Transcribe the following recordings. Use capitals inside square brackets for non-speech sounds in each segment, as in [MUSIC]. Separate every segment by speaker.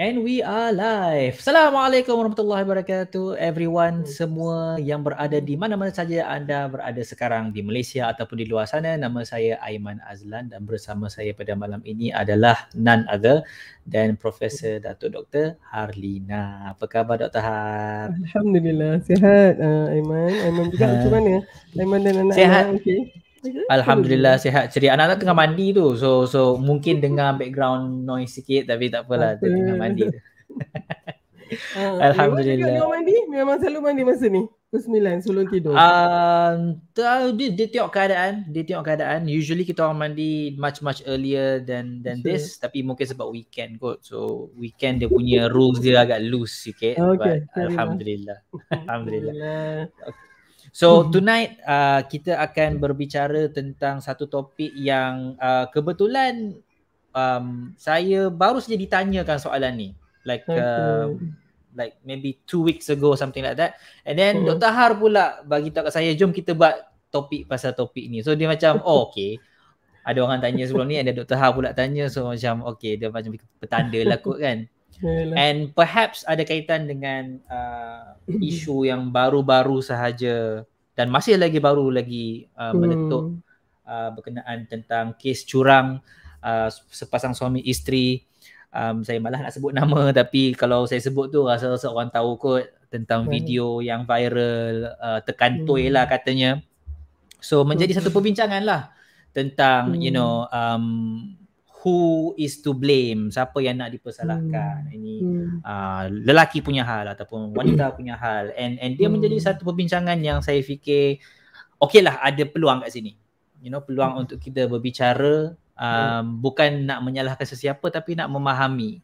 Speaker 1: And we are live. Assalamualaikum warahmatullahi wabarakatuh everyone semua yang berada di mana-mana saja anda berada sekarang di Malaysia ataupun di luar sana. Nama saya Aiman Azlan dan bersama saya pada malam ini adalah none other dan Profesor Datuk Dr. Harlina. Apa khabar Dr. Har?
Speaker 2: Alhamdulillah sihat uh, Aiman. Aiman juga macam mana? Aiman dan anak-anak
Speaker 1: Sihat.
Speaker 2: okey.
Speaker 1: Alhamdulillah sihat ceria. Anak-anak tengah mandi tu. So so mungkin [LAUGHS] dengar background noise sikit tapi tak apalah dia tengah mandi tu.
Speaker 2: Uh, [LAUGHS] [LAUGHS]
Speaker 1: Alhamdulillah.
Speaker 2: Juga mandi? Memang selalu mandi masa ni? Pukul 9 sebelum tidur.
Speaker 1: Um, tahu dia, dia tengok keadaan, dia tengok keadaan. Usually kita orang mandi much much earlier than than
Speaker 2: Sure.
Speaker 1: this, tapi mungkin sebab weekend kot. So weekend dia punya rules dia agak loose sikit.
Speaker 2: Okay,
Speaker 1: but alhamdulillah. Alhamdulillah.
Speaker 2: Alhamdulillah.
Speaker 1: So
Speaker 2: Mhm.
Speaker 1: tonight uh, kita akan berbicara tentang satu topik yang uh, kebetulan um, saya baru saja ditanyakan soalan ni. Like uh, like maybe two weeks ago something like that. And then
Speaker 2: Mhm.
Speaker 1: Dr. Har pula bagi tahu kat saya jom kita buat topik pasal topik ni. So dia macam [LAUGHS] oh okay. Ada orang tanya sebelum ni ada Dr. Har pula tanya so macam okay dia macam petanda lah kot kan.
Speaker 2: Yalah.
Speaker 1: And perhaps ada kaitan dengan uh, isu [COUGHS] yang baru-baru sahaja dan masih lagi baru lagi uh, meletup
Speaker 2: Hmm.
Speaker 1: uh, berkenaan tentang kes curang uh, sepasang suami isteri. Um, saya malah nak sebut nama [LAUGHS] tapi kalau saya sebut tu rasa-rasa orang tahu kot tentang
Speaker 2: Baik.
Speaker 1: video yang viral uh, tekan toy
Speaker 2: Hmm.
Speaker 1: lah katanya. So menjadi satu perbincangan lah tentang you
Speaker 2: Hmm.
Speaker 1: know um, who is to blame, siapa yang nak dipersalahkan. Ini
Speaker 2: Hmm.
Speaker 1: uh, lelaki punya hal ataupun [CLEARS THROAT] wanita punya hal and and dia menjadi
Speaker 2: Hmm.
Speaker 1: satu perbincangan yang saya fikir okeylah ada peluang kat sini you know peluang untuk kita berbicara um, bukan nak menyalahkan sesiapa tapi nak memahami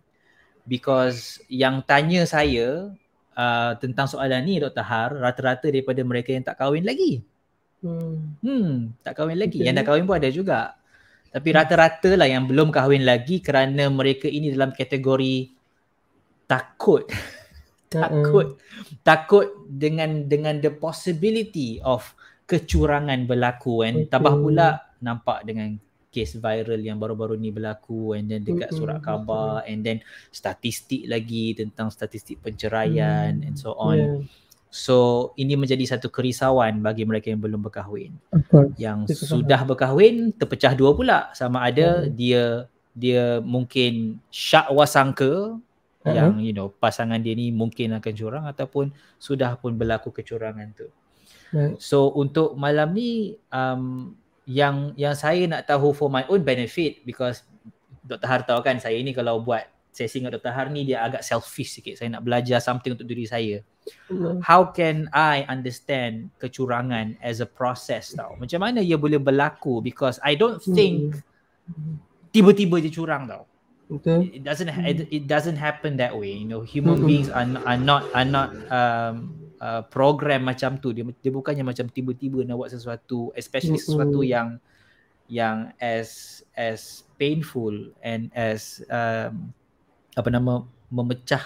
Speaker 1: because yang tanya saya uh, tentang soalan ni Dr. Har rata-rata daripada mereka yang tak kahwin lagi
Speaker 2: Hmm.
Speaker 1: hmm tak kahwin lagi
Speaker 2: Okay.
Speaker 1: yang dah kahwin pun ada juga tapi rata-rata lah yang belum kahwin lagi kerana mereka ini dalam kategori takut [LAUGHS] takut takut dengan dengan the possibility of kecurangan berlaku and
Speaker 2: Okay.
Speaker 1: tambah pula nampak dengan kes viral yang baru-baru ni berlaku and then dekat surat khabar and then statistik lagi tentang statistik penceraian
Speaker 2: Hmm.
Speaker 1: and so on
Speaker 2: Yeah.
Speaker 1: So ini menjadi satu kerisauan bagi mereka yang belum berkahwin yang
Speaker 2: faham.
Speaker 1: sudah berkahwin terpecah dua pula sama ada
Speaker 2: Hmm.
Speaker 1: dia dia mungkin syak wasangka
Speaker 2: Uh-huh.
Speaker 1: yang you know pasangan dia ni mungkin akan curang ataupun sudah pun berlaku kecurangan tu.
Speaker 2: Right.
Speaker 1: So untuk malam ni um, yang yang saya nak tahu for my own benefit because Dr. Har tahu kan saya ni kalau buat sesi dengan Dr. Har ni dia agak selfish sikit. Saya nak belajar something untuk diri saya.
Speaker 2: Hmm.
Speaker 1: How can I understand kecurangan as a process tau? Macam mana ia boleh berlaku because I don't think
Speaker 2: Hmm.
Speaker 1: tiba-tiba dia curang tau.
Speaker 2: Betul.
Speaker 1: it doesn't ha- it, it doesn't happen that way you know human
Speaker 2: Mm-mm.
Speaker 1: beings are, are not are not um uh, program macam tu dia dia bukannya macam tiba-tiba nak buat sesuatu especially
Speaker 2: Mm-mm.
Speaker 1: sesuatu yang yang as as painful and as um, apa nama memecah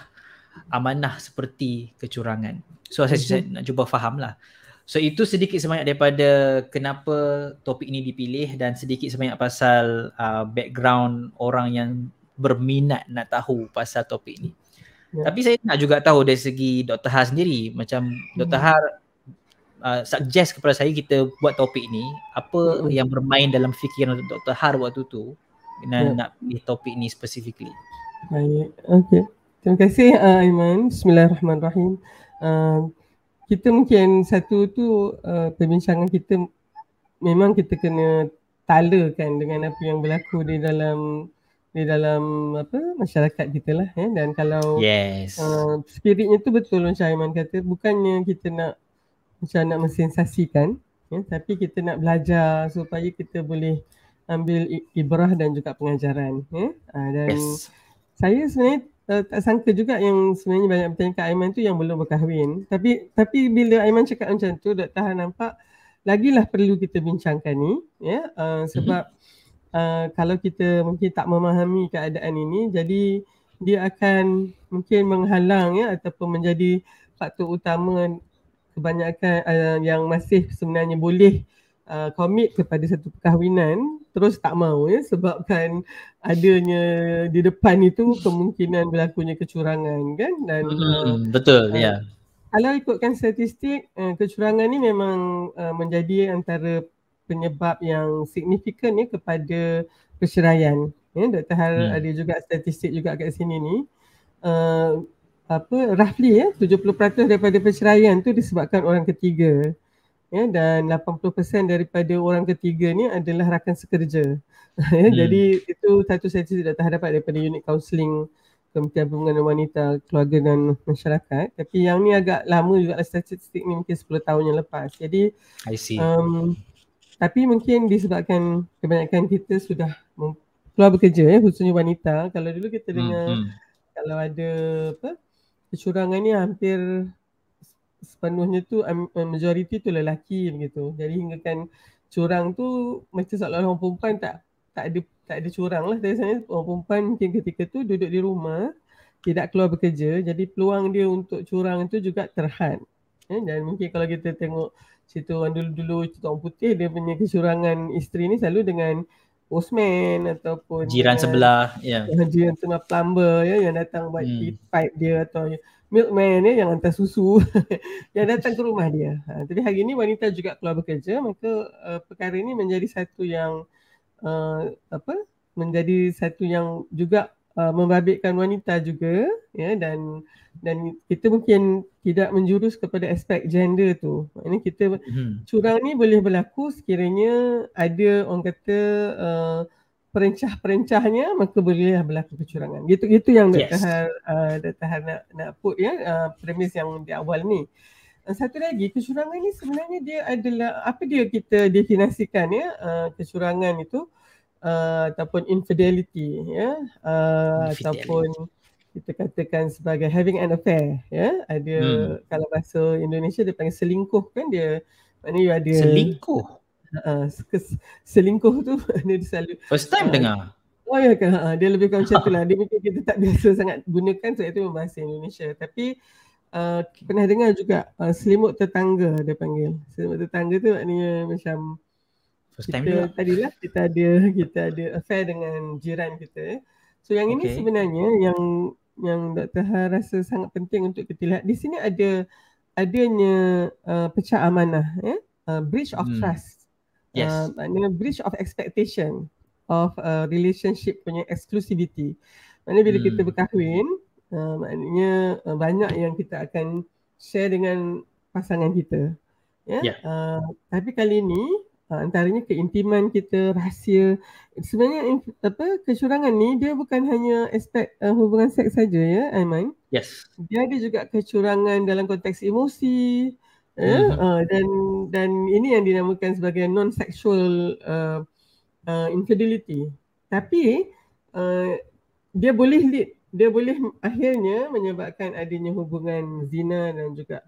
Speaker 1: amanah seperti kecurangan so saya, saya nak cuba faham lah So itu sedikit sebanyak daripada kenapa topik ini dipilih dan sedikit sebanyak pasal uh, background orang yang berminat nak tahu pasal topik ni.
Speaker 2: Ya.
Speaker 1: Tapi saya nak juga tahu dari segi Dr. Har sendiri macam Dr.
Speaker 2: Hmm.
Speaker 1: Har uh, suggest kepada saya kita buat topik ni apa
Speaker 2: Hmm.
Speaker 1: yang bermain dalam fikiran Dr. Har waktu tu dan
Speaker 2: Ya.
Speaker 1: nak pilih topik ni specifically.
Speaker 2: Baik. Okey. Terima kasih uh, Aiman. Bismillahirrahmanirrahim. Uh, kita mungkin satu tu uh, perbincangan kita memang kita kena talakan dengan apa yang berlaku di dalam di dalam apa masyarakat kita lah eh dan kalau
Speaker 1: Yes.
Speaker 2: uh, spiritnya tu betul macam Aiman kata bukannya kita nak macam nak mensensasikan ya tapi kita nak belajar supaya kita boleh ambil ibrah dan juga pengajaran ya uh, dan
Speaker 1: Yes.
Speaker 2: Saya sebenarnya uh, tak sangka juga yang sebenarnya banyak bertanya kat Aiman tu yang belum berkahwin. Tapi tapi bila Aiman cakap macam tu, Dr. Han nampak lagilah perlu kita bincangkan ni ya uh, sebab uh, kalau kita mungkin tak memahami keadaan ini jadi dia akan mungkin menghalang ya ataupun menjadi faktor utama kebanyakan uh, yang masih sebenarnya boleh uh, komit kepada satu perkahwinan terus tak mau ya sebabkan adanya di depan itu kemungkinan berlakunya kecurangan kan dan
Speaker 1: hmm, uh, betul uh, ya yeah.
Speaker 2: kalau ikutkan statistik uh, kecurangan ni memang uh, menjadi antara penyebab yang signifikan ya kepada perceraian ya Dr. Har hmm. ada juga statistik juga kat sini ni uh, apa roughly ya 70% daripada perceraian tu disebabkan orang ketiga ya dan 80% daripada orang ketiga ni adalah rakan sekerja [LAUGHS] ya hmm. jadi itu satu statistik. Har dapat daripada unit counselling Kementerian Pembangunan Wanita, Keluarga dan Masyarakat. Tapi yang ni agak lama juga lah statistik ni mungkin 10 tahun yang lepas. Jadi
Speaker 1: I see.
Speaker 2: Um, tapi mungkin disebabkan kebanyakan kita sudah keluar bekerja ya khususnya wanita. Kalau dulu kita hmm, dengar hmm, hmm. kalau ada apa kecurangan ni hampir sepenuhnya tu majoriti tu lelaki begitu. Jadi hingga kan curang tu macam seolah-olah orang perempuan tak tak ada tak ada curang lah. Tapi sebenarnya orang perempuan mungkin ketika tu duduk di rumah tidak keluar bekerja jadi peluang dia untuk curang itu juga terhad. Ya, dan mungkin kalau kita tengok cerita orang dulu-dulu cerita orang putih dia punya kecurangan isteri ni selalu dengan postman ataupun
Speaker 1: jiran sebelah ya
Speaker 2: yeah. [LAUGHS] jiran tengah plumber ya yang datang buat hmm. pipe dia atau milkman ya yang hantar susu [LAUGHS] yang datang ke rumah dia. Ha, tapi hari ini wanita juga keluar bekerja maka uh, perkara ini menjadi satu yang uh, apa menjadi satu yang juga uh, membabitkan wanita juga ya dan dan kita mungkin tidak menjurus kepada aspek gender tu. Ini kita hmm. curang ni boleh berlaku sekiranya ada orang kata uh, perencah-perencahnya maka boleh berlaku kecurangan. Gitu gitu yang yes. Dr. Har, uh, Dr. Har nak, nak put ya uh, premis yang di awal ni. Uh, satu lagi kecurangan ni sebenarnya dia adalah apa dia kita definisikan ya uh, kecurangan itu uh, ataupun infidelity ya uh, infidelity. ataupun kita katakan sebagai having an affair ya ada hmm. kalau bahasa Indonesia dia panggil selingkuh kan dia maknanya you ada
Speaker 1: selingkuh
Speaker 2: uh, selingkuh tu [LAUGHS] dia selalu
Speaker 1: first time uh, dengar
Speaker 2: oh ya kan uh, dia lebih macam tu lah [LAUGHS] dia mungkin kita tak biasa sangat gunakan sebab itu bahasa Indonesia tapi uh, pernah dengar juga uh, selimut tetangga dia panggil selimut tetangga tu maknanya macam First time kita juga. tadilah kita ada kita ada affair dengan jiran kita. So yang okay. ini sebenarnya yang yang Dr. Ha rasa sangat penting untuk kita lihat di sini ada adanya uh, pecah amanah ya uh, breach of hmm. trust yes. uh, maknanya breach of expectation of uh, relationship punya exclusivity maknanya bila hmm. kita berkahwin uh, maknanya uh, banyak yang kita akan share dengan pasangan kita ya yeah. uh, tapi kali ini uh, antaranya keintiman kita rahsia sebenarnya apa kecurangan ni dia bukan hanya aspek uh, hubungan seks saja ya Aiman
Speaker 1: yes
Speaker 2: dia ada juga kecurangan dalam konteks emosi ya mm-hmm. uh, dan dan ini yang dinamakan sebagai non sexual uh, uh, infidelity tapi uh, dia boleh lead dia boleh akhirnya menyebabkan adanya hubungan zina dan juga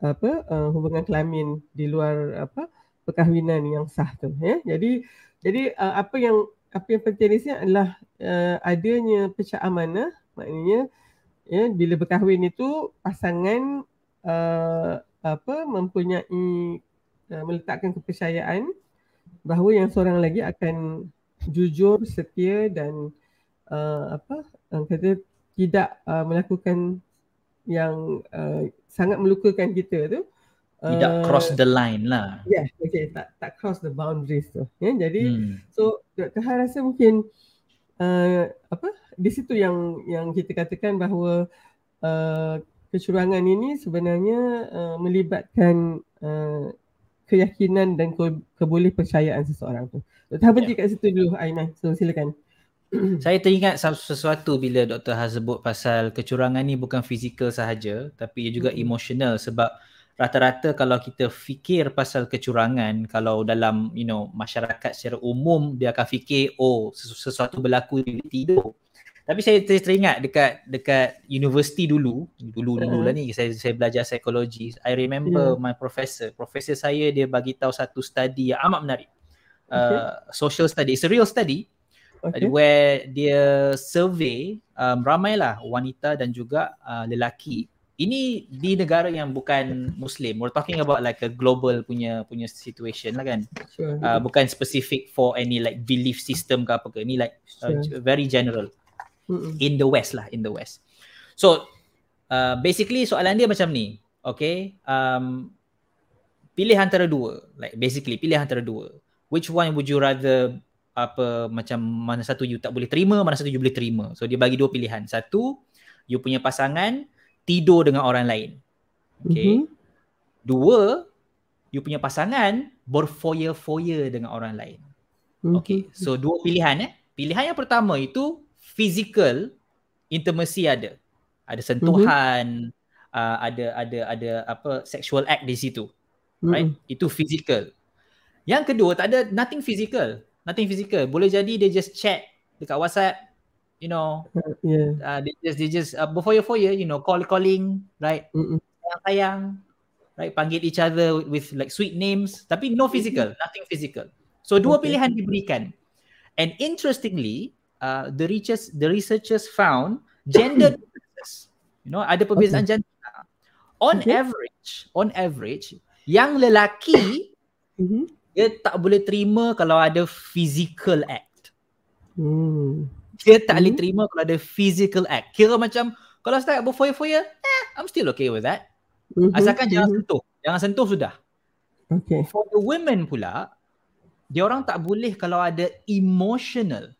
Speaker 2: apa uh, hubungan kelamin di luar apa perkahwinan yang sah tu ya. Jadi jadi uh, apa yang apa yang penting di sini adalah uh, adanya pecah amanah maknanya ya bila berkahwin itu pasangan uh, apa mempunyai uh, meletakkan kepercayaan bahawa yang seorang lagi akan jujur, setia dan uh, apa uh, kata tidak uh, melakukan yang uh, sangat melukakan kita tu
Speaker 1: tidak uh, cross the line lah.
Speaker 2: Yeah, okay, tak tak cross the boundaries tu. Ya, jadi hmm. so Dr. Ha rasa mungkin uh, apa di situ yang yang kita katakan bahawa uh, kecurangan ini sebenarnya uh, melibatkan uh, keyakinan dan ke- keboleh percayaan seseorang tu. Dr. Ha berhenti yeah. kat situ dulu Aiman. So silakan. [CLEARS THROAT]
Speaker 1: Saya teringat sesuatu bila Dr. Ha sebut pasal kecurangan ni bukan fizikal sahaja tapi juga hmm. emosional sebab rata-rata kalau kita fikir pasal kecurangan kalau dalam you know masyarakat secara umum dia akan fikir oh sesuatu berlaku di tidur tapi saya teringat dekat dekat universiti dulu dulu dulu lah ni saya saya belajar psikologi i remember yeah. my professor professor saya dia bagi tahu satu study yang amat menarik okay. uh, social study it's a real study okay. where dia survey um, ramailah wanita dan juga uh, lelaki ini di negara yang bukan muslim we're talking about like a global punya punya situation lah kan
Speaker 2: Sure.
Speaker 1: uh, bukan specific for any like belief system ke apa ke ni like uh,
Speaker 2: Sure.
Speaker 1: very general
Speaker 2: Mm-mm.
Speaker 1: in the west lah in the west so uh, basically soalan dia macam ni okay um, pilih antara dua like basically pilih antara dua which one would you rather apa macam mana satu you tak boleh terima mana satu you boleh terima so dia bagi dua pilihan satu you punya pasangan tidur dengan orang lain okay
Speaker 2: Mhm.
Speaker 1: dua you punya pasangan berfoya-foya dengan orang lain
Speaker 2: Mhm.
Speaker 1: Okay, so dua pilihan eh. Pilihan yang pertama itu physical intimacy ada. Ada sentuhan, uh, ada ada ada apa sexual act di situ, right?
Speaker 2: Mm-mm.
Speaker 1: Itu physical. Yang kedua tak ada nothing physical. Nothing physical. Boleh jadi dia just chat dekat WhatsApp, you know,
Speaker 2: Uh, yeah.
Speaker 1: uh, they just they just uh, berfoya-foya, you know, call calling, right?
Speaker 2: Mm-mm.
Speaker 1: sayang-sayang, right? Panggil each other with like sweet names, tapi no physical, nothing physical. So dua
Speaker 2: Okay.
Speaker 1: pilihan diberikan. And interestingly, uh, the researchers the researchers found gender differences. You know, ada perbezaan jantina. On
Speaker 2: Okay.
Speaker 1: average, on average, yang lelaki
Speaker 2: Mhm.
Speaker 1: dia tak boleh terima kalau ada physical act.
Speaker 2: Hmm.
Speaker 1: Dia tak boleh
Speaker 2: Hmm.
Speaker 1: terima kalau ada physical act. Kira macam kalau start berfoya-foya, eh, I'm still okay with that.
Speaker 2: Mhm.
Speaker 1: Asalkan jangan
Speaker 2: Mhm.
Speaker 1: sentuh. Jangan sentuh sudah.
Speaker 2: Okay.
Speaker 1: For the women pula, dia orang tak boleh kalau ada emotional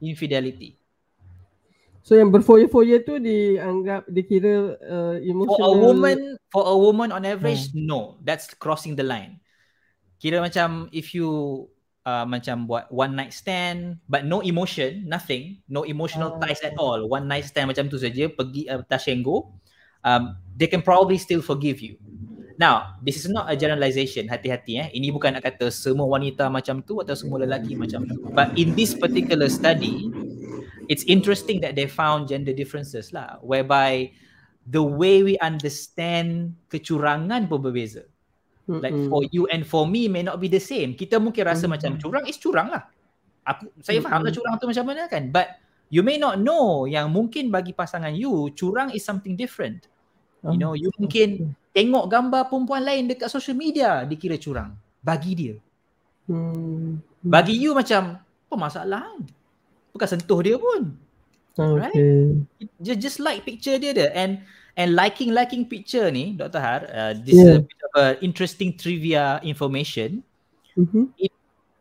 Speaker 1: infidelity.
Speaker 2: So yang berfoya-foya tu dianggap dikira uh,
Speaker 1: For
Speaker 2: emotional.
Speaker 1: a woman, for a woman on average, no. That's crossing the line. Kira macam if you uh, macam buat one night stand but no emotion, nothing, no emotional
Speaker 2: Oh.
Speaker 1: ties at all. One night stand macam tu saja, pergi uh, touch and go. Um, they can probably still forgive you. Now, this is not a generalization. Hati-hati eh. Ini bukan nak kata semua wanita macam tu atau semua lelaki macam tu. But in this particular study, it's interesting that they found gender differences lah whereby the way we understand kecurangan pun berbeza. Like for you and for me may not be the same. Kita mungkin rasa
Speaker 2: Mhm.
Speaker 1: macam curang is curang lah. Aku saya faham lah curang tu macam mana kan. But you may not know yang mungkin bagi pasangan you curang is something different. You know, you mungkin tengok gambar perempuan lain dekat social media dikira curang. Bagi dia.
Speaker 2: Hmm.
Speaker 1: Bagi you macam apa masalah kan? Bukan sentuh dia pun.
Speaker 2: Okay.
Speaker 1: Just just like picture dia dia and and liking liking picture ni Dr. Har uh, this is
Speaker 2: Yeah.
Speaker 1: a bit of a interesting trivia information
Speaker 2: Mhm.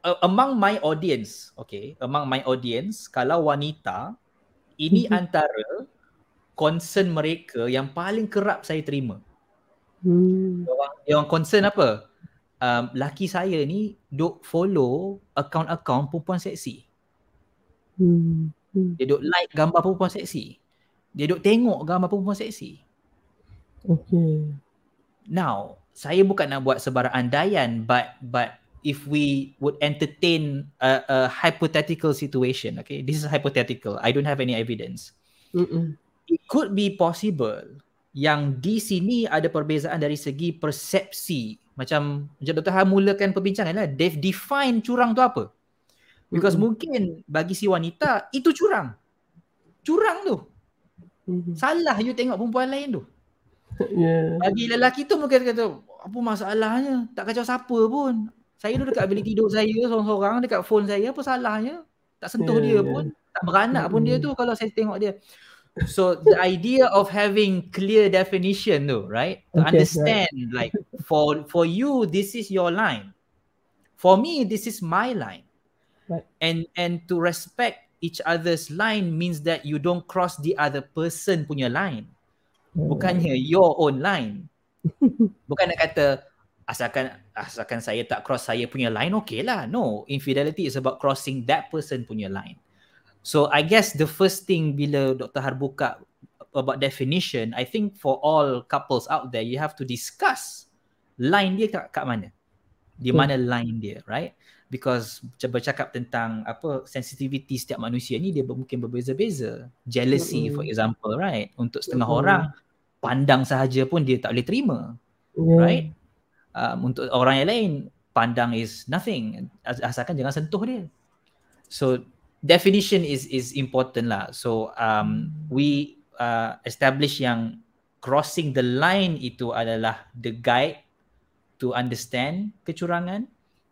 Speaker 1: uh, among my audience okay among my audience kalau wanita ini
Speaker 2: Mhm.
Speaker 1: antara concern mereka yang paling kerap saya terima
Speaker 2: Hmm.
Speaker 1: orang yang concern apa um, laki saya ni duk follow account-account perempuan seksi
Speaker 2: Hmm. Hmm.
Speaker 1: dia duk like gambar perempuan seksi dia duk tengok gambar perempuan seksi
Speaker 2: Okay.
Speaker 1: Now, saya bukan nak buat sebarang andaian but but if we would entertain a, a hypothetical situation, okay? This is hypothetical. I don't have any evidence.
Speaker 2: Mm-mm.
Speaker 1: It could be possible yang di sini ada perbezaan dari segi persepsi. Macam macam Dr. Ha mulakan perbincangan lah. They define curang tu apa. Because
Speaker 2: Mm-mm.
Speaker 1: mungkin bagi si wanita itu curang. Curang tu.
Speaker 2: Mhm.
Speaker 1: Salah you tengok perempuan lain tu.
Speaker 2: Yeah.
Speaker 1: Bagi lelaki tu mungkin kata, apa masalahnya? Tak kacau siapa pun. Saya duduk dekat bilik tidur saya seorang-seorang dekat phone saya, apa salahnya? Tak sentuh
Speaker 2: Yeah,
Speaker 1: dia
Speaker 2: yeah.
Speaker 1: pun. Tak beranak pun dia tu kalau saya tengok dia. So the idea of having clear definition tu, right? To
Speaker 2: Okay,
Speaker 1: understand like for for you this is your line. For me this is my line.
Speaker 2: Right.
Speaker 1: And and to respect each other's line means that you don't cross the other person punya line bukannya your own line. [LAUGHS] Bukan nak kata asalkan asalkan saya tak cross saya punya line okay lah. No, infidelity is about crossing that person punya line. So I guess the first thing bila Dr. Har buka about definition, I think for all couples out there, you have to discuss line dia kat, kat mana. Di
Speaker 2: Hmm.
Speaker 1: mana line dia, right? Because bercakap tentang apa sensitivity setiap manusia ni dia mungkin berbeza-beza. Jealousy
Speaker 2: Mm-mm.
Speaker 1: for example, right? Untuk setengah
Speaker 2: Mm-mm.
Speaker 1: orang pandang sahaja pun dia tak boleh terima,
Speaker 2: Yeah.
Speaker 1: right? Um, untuk orang yang lain pandang is nothing as- asalkan jangan sentuh dia. So definition is is important lah. So um we uh, establish yang crossing the line itu adalah the guide to understand kecurangan.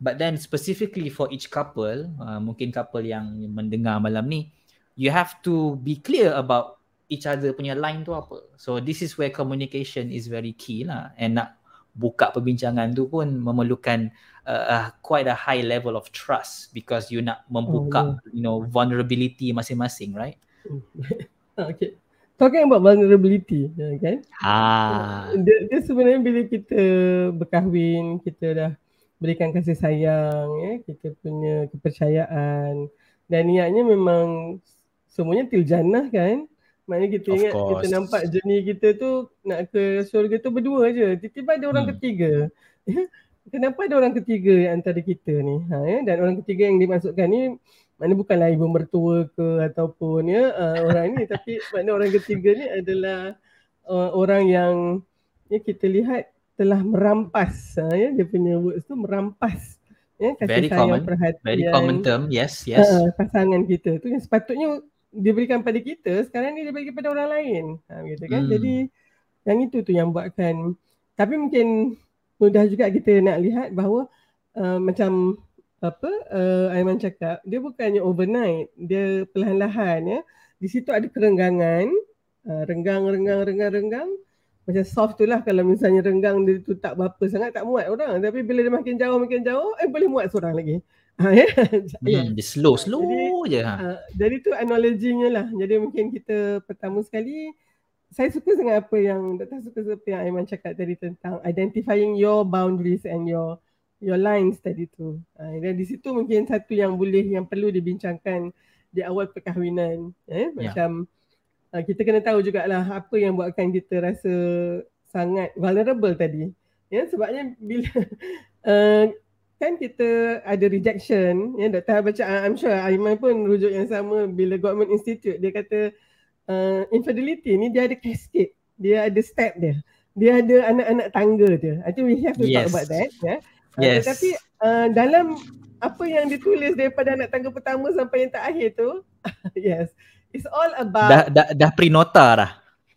Speaker 1: But then specifically for each couple uh, mungkin couple yang mendengar malam ni you have to be clear about each other punya line tu apa. So this is where communication is very key lah. And nak buka perbincangan tu pun memerlukan uh, uh, quite a high level of trust because you nak membuka oh, yeah. you know vulnerability masing-masing right [LAUGHS]
Speaker 2: okay talking about vulnerability ya kan
Speaker 1: ah
Speaker 2: dia, dia sebenarnya bila kita berkahwin kita dah berikan kasih sayang ya kita punya kepercayaan dan niatnya memang semuanya til jannah kan Maknanya kita of ingat course. kita nampak journey kita tu nak ke syurga tu berdua je. Tiba-tiba ada orang hmm. ketiga. [LAUGHS] Kenapa ada orang ketiga antara kita ni? Ha, ya? Dan orang ketiga yang dimasukkan ni maknanya bukanlah ibu mertua ke ataupun ya uh, orang ni tapi [LAUGHS] maknanya orang ketiga ni adalah uh, orang yang ya kita lihat telah merampas ha, ya dia punya words tu merampas
Speaker 1: ya kasih very sayang common. perhatian very common term yes yes uh,
Speaker 2: pasangan kita tu yang sepatutnya diberikan pada kita sekarang ni dia bagi pada orang lain ha, gitu kan hmm. jadi yang itu tu yang buatkan tapi mungkin mudah juga kita nak lihat bahawa uh, macam apa uh, Aiman cakap dia bukannya overnight dia perlahan-lahan ya di situ ada kerenggangan uh, renggang renggang renggang renggang macam soft tu lah kalau misalnya renggang dia tu tak berapa sangat tak muat orang tapi bila dia makin jauh makin jauh eh boleh muat seorang lagi
Speaker 1: Ha, [LAUGHS] ya? Hmm, yeah. Dia slow, slow jadi, je. Ha.
Speaker 2: Uh, jadi tu analoginya lah. Jadi mungkin kita pertama sekali, saya suka sangat apa yang Dr. suka apa yang Aiman cakap tadi tentang identifying your boundaries and your your lines tadi tu. Uh, dan di situ mungkin satu yang boleh, yang perlu dibincangkan di awal perkahwinan. Eh? Macam yeah. uh, kita kena tahu jugalah apa yang buatkan kita rasa sangat vulnerable tadi. Ya, sebabnya bila uh, [LAUGHS] kan kita ada rejection ya doktor baca I'm sure Aiman pun rujuk yang sama bila government institute dia kata uh, infidelity ni dia ada cascade dia ada step dia dia ada anak-anak tangga dia I think we have to yes. talk about that ya uh, yes. tapi uh, dalam apa yang ditulis daripada anak tangga pertama sampai yang terakhir tu [LAUGHS] yes it's all about
Speaker 1: dah dah, dah pre-nota dah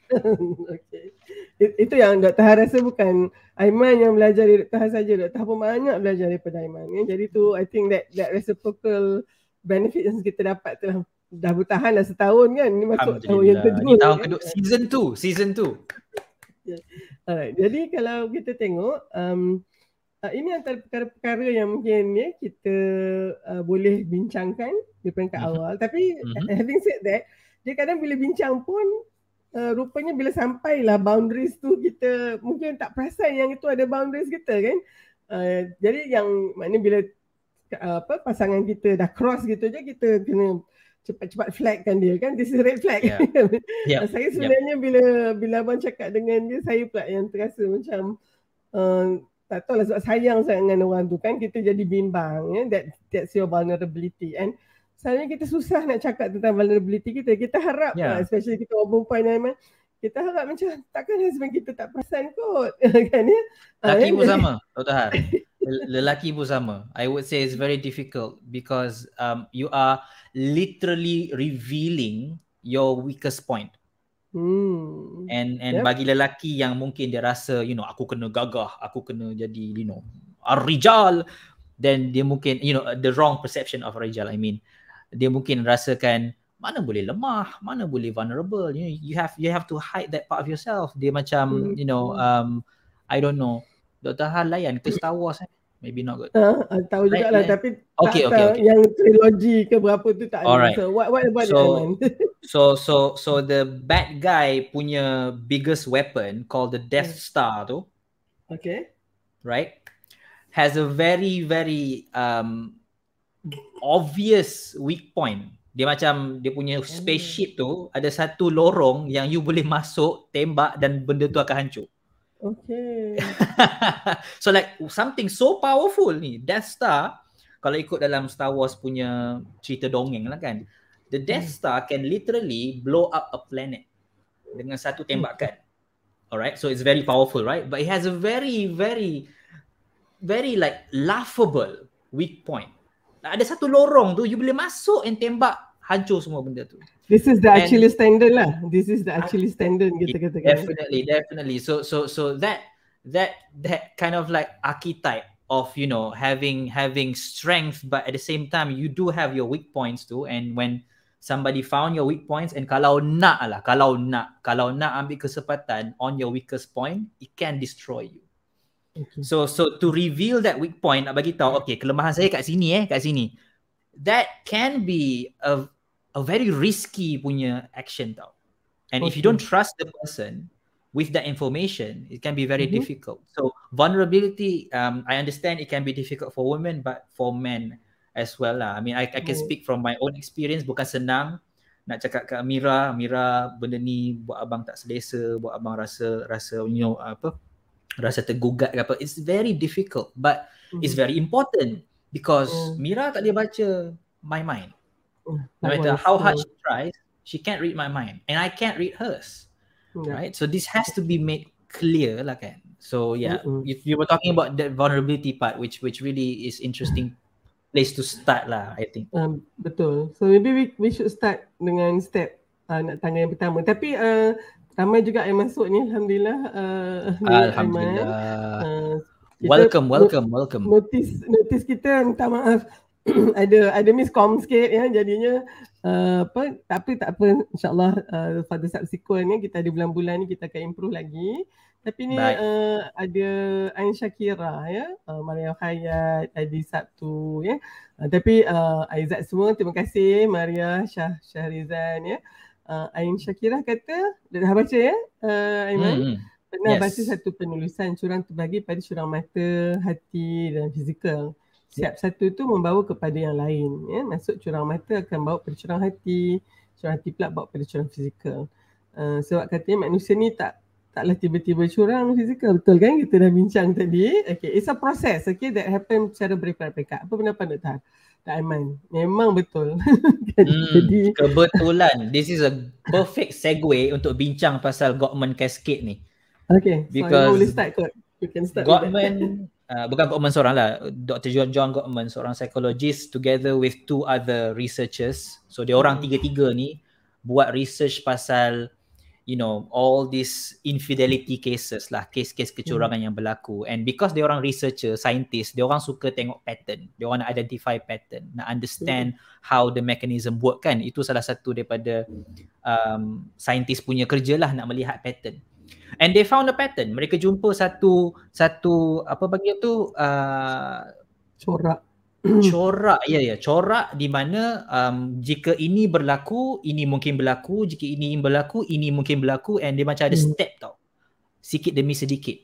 Speaker 1: [LAUGHS]
Speaker 2: okay itu yang Dr. Han rasa bukan Aiman yang belajar dari Dr. Han saja. Dr. Han pun banyak belajar daripada Aiman. Ya. Jadi tu I think that that reciprocal benefit yang kita dapat telah dah bertahan dah setahun kan. Ini masuk tahun yang kedua.
Speaker 1: Ini tahun kedua. Kan? Season 2. Season 2.
Speaker 2: yeah. [LAUGHS] Alright. Jadi kalau kita tengok um, uh, ini antara perkara-perkara yang mungkin ya, kita uh, boleh bincangkan di peringkat mm-hmm. awal. Tapi mm-hmm. [LAUGHS] having said that, dia kadang bila bincang pun uh, rupanya bila sampailah boundaries tu kita mungkin tak perasan yang itu ada boundaries kita kan. Uh, jadi yang maknanya bila uh, apa pasangan kita dah cross gitu je kita kena cepat-cepat flagkan dia kan this is red flag. Yeah. [LAUGHS] yeah. saya sebenarnya yeah. bila bila abang cakap dengan dia saya pula yang terasa macam uh, tak tahu lah sebab sayang sangat dengan orang tu kan kita jadi bimbang ya that that's your vulnerability and Sebenarnya kita susah nak cakap tentang vulnerability kita. Kita harap yeah. lah, especially kita orang perempuan ni kita harap macam takkan husband kita tak perasan kot. [LAUGHS] kan ya?
Speaker 1: Lelaki pun [LAUGHS] sama, Dr. Har. Lelaki pun sama. I would say it's very difficult because um, you are literally revealing your weakest point. Hmm. And and yep. bagi lelaki yang mungkin dia rasa, you know, aku kena gagah, aku kena jadi, you know, rijal, then dia mungkin, you know, the wrong perception of rijal, I mean dia mungkin rasakan mana boleh lemah, mana boleh vulnerable. You know, you have you have to hide that part of yourself. Dia macam, hmm. you know, um, I don't know. Dr. Han layan ke Star Wars eh? Maybe not good.
Speaker 2: Uh, tahu juga lah tapi okay, tak okay, okay. yang trilogi ke berapa tu tak
Speaker 1: Alright.
Speaker 2: ada. So what, what about
Speaker 1: so, [LAUGHS] so, so, so the bad guy punya biggest weapon called the Death hmm. Star tu.
Speaker 2: Okay.
Speaker 1: Right? Has a very, very um, obvious weak point. Dia macam dia punya spaceship tu ada satu lorong yang you boleh masuk, tembak dan benda tu akan hancur.
Speaker 2: Okay. [LAUGHS]
Speaker 1: so like something so powerful ni, Death Star kalau ikut dalam Star Wars punya cerita dongeng lah kan. The Death hmm. Star can literally blow up a planet dengan satu tembakan. Alright, so it's very powerful, right? But it has a very, very, very like laughable weak point ada satu lorong tu you boleh masuk and tembak hancur semua benda tu.
Speaker 2: This is the actually standard lah. This is the actually standard kita katakan.
Speaker 1: Definitely, definitely. So so so that that that kind of like archetype of you know having having strength but at the same time you do have your weak points too and when somebody found your weak points and kalau nak lah kalau nak kalau nak ambil kesempatan on your weakest point it can destroy you okay. so so to reveal that weak point nak bagi tahu okay kelemahan saya kat sini eh kat sini that can be a a very risky punya action tau and okay. if you don't trust the person with that information, it can be very mm-hmm. difficult. So vulnerability, um, I understand it can be difficult for women, but for men as well lah. I mean, I, I can mm. speak from my own experience. Bukan senang nak cakap ke Amira, Amira benda ni buat abang tak selesa, buat abang rasa rasa you know apa, rasa tergugat ke apa. It's very difficult, but mm-hmm. it's very important because mm. Mira tak boleh baca my mind. Mm. No matter how hard she tries, she can't read my mind, and I can't read hers yeah. right? So this has to be made clear lah kan? So yeah mm-hmm. you, you were talking about that vulnerability part which which really is interesting place to start lah i think.
Speaker 2: Um, betul. So maybe we we should start dengan step uh, nak tanya yang pertama. Tapi uh, ramai juga yang masuk ni alhamdulillah uh,
Speaker 1: alhamdulillah uh, welcome welcome welcome.
Speaker 2: notice notice kita minta maaf [CLEARS THROAT] ada ada miscom sikit ya jadinya uh, apa tapi tak apa. Insyaallah uh, pada subsequent ni kita ada bulan-bulan ni kita akan improve lagi. Tapi ni uh, ada Ain Shakira ya uh, Maria Hayat Adi Sabtu ya. Uh, tapi uh, Aizat semua terima kasih Maria Syah Syahrizan ya. Uh, Ain Shakira kata dah baca ya uh, Aiman? Hmm. pernah yes. baca satu penulisan curang terbagi pada curang mata hati dan fizikal Setiap satu tu membawa kepada yang lain. Ya. Masuk curang mata akan bawa pada curang hati. Curang hati pula bawa pada curang fizikal. Uh, sebab katanya manusia ni tak taklah tiba-tiba curang fizikal. Betul kan? Kita dah bincang tadi. Okay, it's a process okay, that happen secara berpekat-pekat. Apa pendapat Dr. Tak Aiman? Memang betul. [LAUGHS]
Speaker 1: hmm, Jadi, kebetulan. This is a perfect segue untuk bincang pasal Gottman Cascade ni.
Speaker 2: Okay, Because so boleh start kot. You can start
Speaker 1: Gottman uh, bukan Gottman seorang lah Dr. John John Gottman seorang psychologist together with two other researchers so dia orang hmm. tiga-tiga ni buat research pasal you know all these infidelity cases lah case-case kecurangan hmm. yang berlaku and because dia orang researcher scientist dia orang suka tengok pattern dia orang nak identify pattern nak understand hmm. how the mechanism work kan itu salah satu daripada um, scientist punya kerja lah nak melihat pattern and they found a pattern. Mereka jumpa satu satu apa bagi tu uh,
Speaker 2: corak. [COUGHS]
Speaker 1: corak. Ya ya. Corak di mana um, jika ini berlaku ini mungkin berlaku. Jika ini berlaku ini mungkin berlaku. And dia macam ada hmm. step tau. Sikit demi sedikit.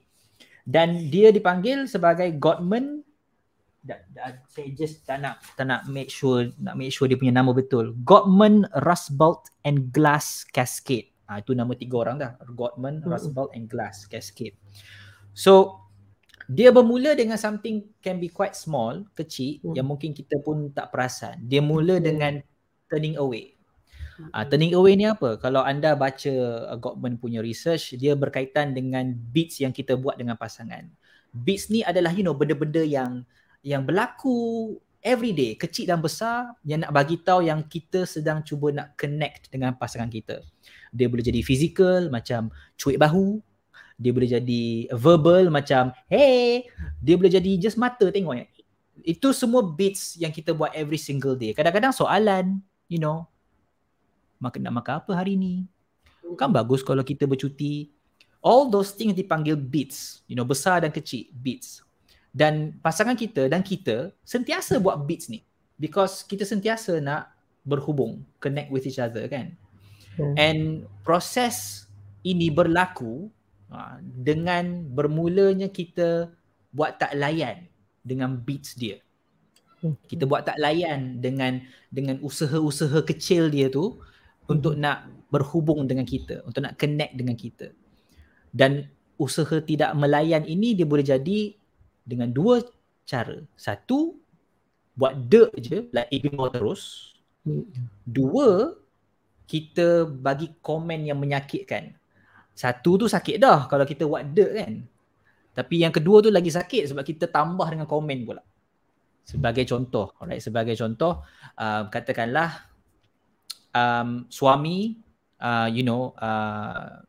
Speaker 1: Dan dia dipanggil sebagai da, da, saya just tak nak tak nak make sure nak make sure dia punya nama betul. Gottman Rusbult and Glass Cascade Ha, itu nama tiga orang dah. Gottman, hmm. Rusbult and Glass, Cascade. So, dia bermula dengan something can be quite small, kecil, hmm. yang mungkin kita pun tak perasan. Dia mula hmm. dengan turning away. Ha, turning away ni apa? Kalau anda baca uh, Gottman punya research, dia berkaitan dengan beats yang kita buat dengan pasangan. Beats ni adalah you know benda-benda yang yang berlaku every day, kecil dan besar yang nak bagi tahu yang kita sedang cuba nak connect dengan pasangan kita. Dia boleh jadi physical macam cuik bahu. Dia boleh jadi verbal macam hey. Dia boleh jadi just mata tengok. Ya itu semua beats yang kita buat every single day. Kadang-kadang soalan you know. Makan nak makan apa hari ni? Kan bagus kalau kita bercuti. All those things dipanggil beats you know besar dan kecil beats dan pasangan kita dan kita sentiasa buat beats ni because kita sentiasa nak berhubung connect with each other kan Hmm. And proses ini berlaku uh, dengan bermulanya kita buat tak layan dengan beats dia. Hmm. Kita buat tak layan dengan dengan usaha-usaha kecil dia tu untuk nak berhubung dengan kita, untuk nak connect dengan kita. Dan usaha tidak melayan ini dia boleh jadi dengan dua cara. Satu, buat dek je, like ignore terus. Dua, kita bagi komen yang menyakitkan. Satu tu sakit dah kalau kita buat dirt kan. Tapi yang kedua tu lagi sakit sebab kita tambah dengan komen pula. Sebagai contoh, alright, sebagai contoh, uh, katakanlah um, suami uh, you know uh,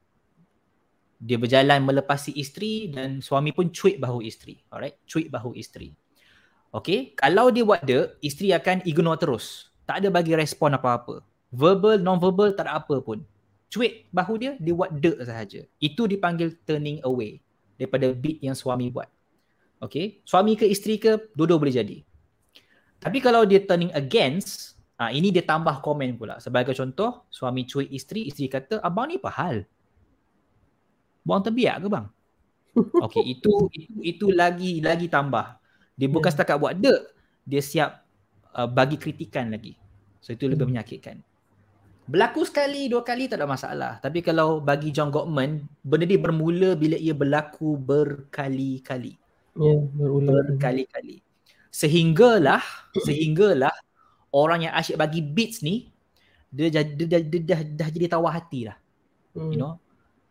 Speaker 1: dia berjalan melepasi isteri dan suami pun cuit bahu isteri. Alright? Cuit bahu isteri. Okay? Kalau dia buat dek isteri akan ignore terus. Tak ada bagi respon apa-apa. Verbal non verbal tak ada apa pun. Cuit bahu dia dia buat dek sahaja. Itu dipanggil turning away daripada beat yang suami buat. Okay? Suami ke isteri ke dua-dua boleh jadi. Tapi kalau dia turning against ah ini dia tambah komen pula. Sebagai contoh suami cuit isteri isteri kata abang ni apa hal buang terbiak ke bang? Okey, [LAUGHS] itu itu itu lagi lagi tambah. Dia bukan yeah. setakat buat dek, dia siap uh, bagi kritikan lagi. So itu lebih hmm. menyakitkan. Berlaku sekali, dua kali tak ada masalah. Tapi kalau bagi John Gottman, benda ni bermula bila ia berlaku berkali-kali.
Speaker 2: Ya, yeah, berulang.
Speaker 1: Berkali-kali. Sehinggalah, [CLEARS THROAT] sehinggalah orang yang asyik bagi beats ni, dia, dia, dia, dia, dia dah, dah jadi tawar hati lah. Hmm. You know,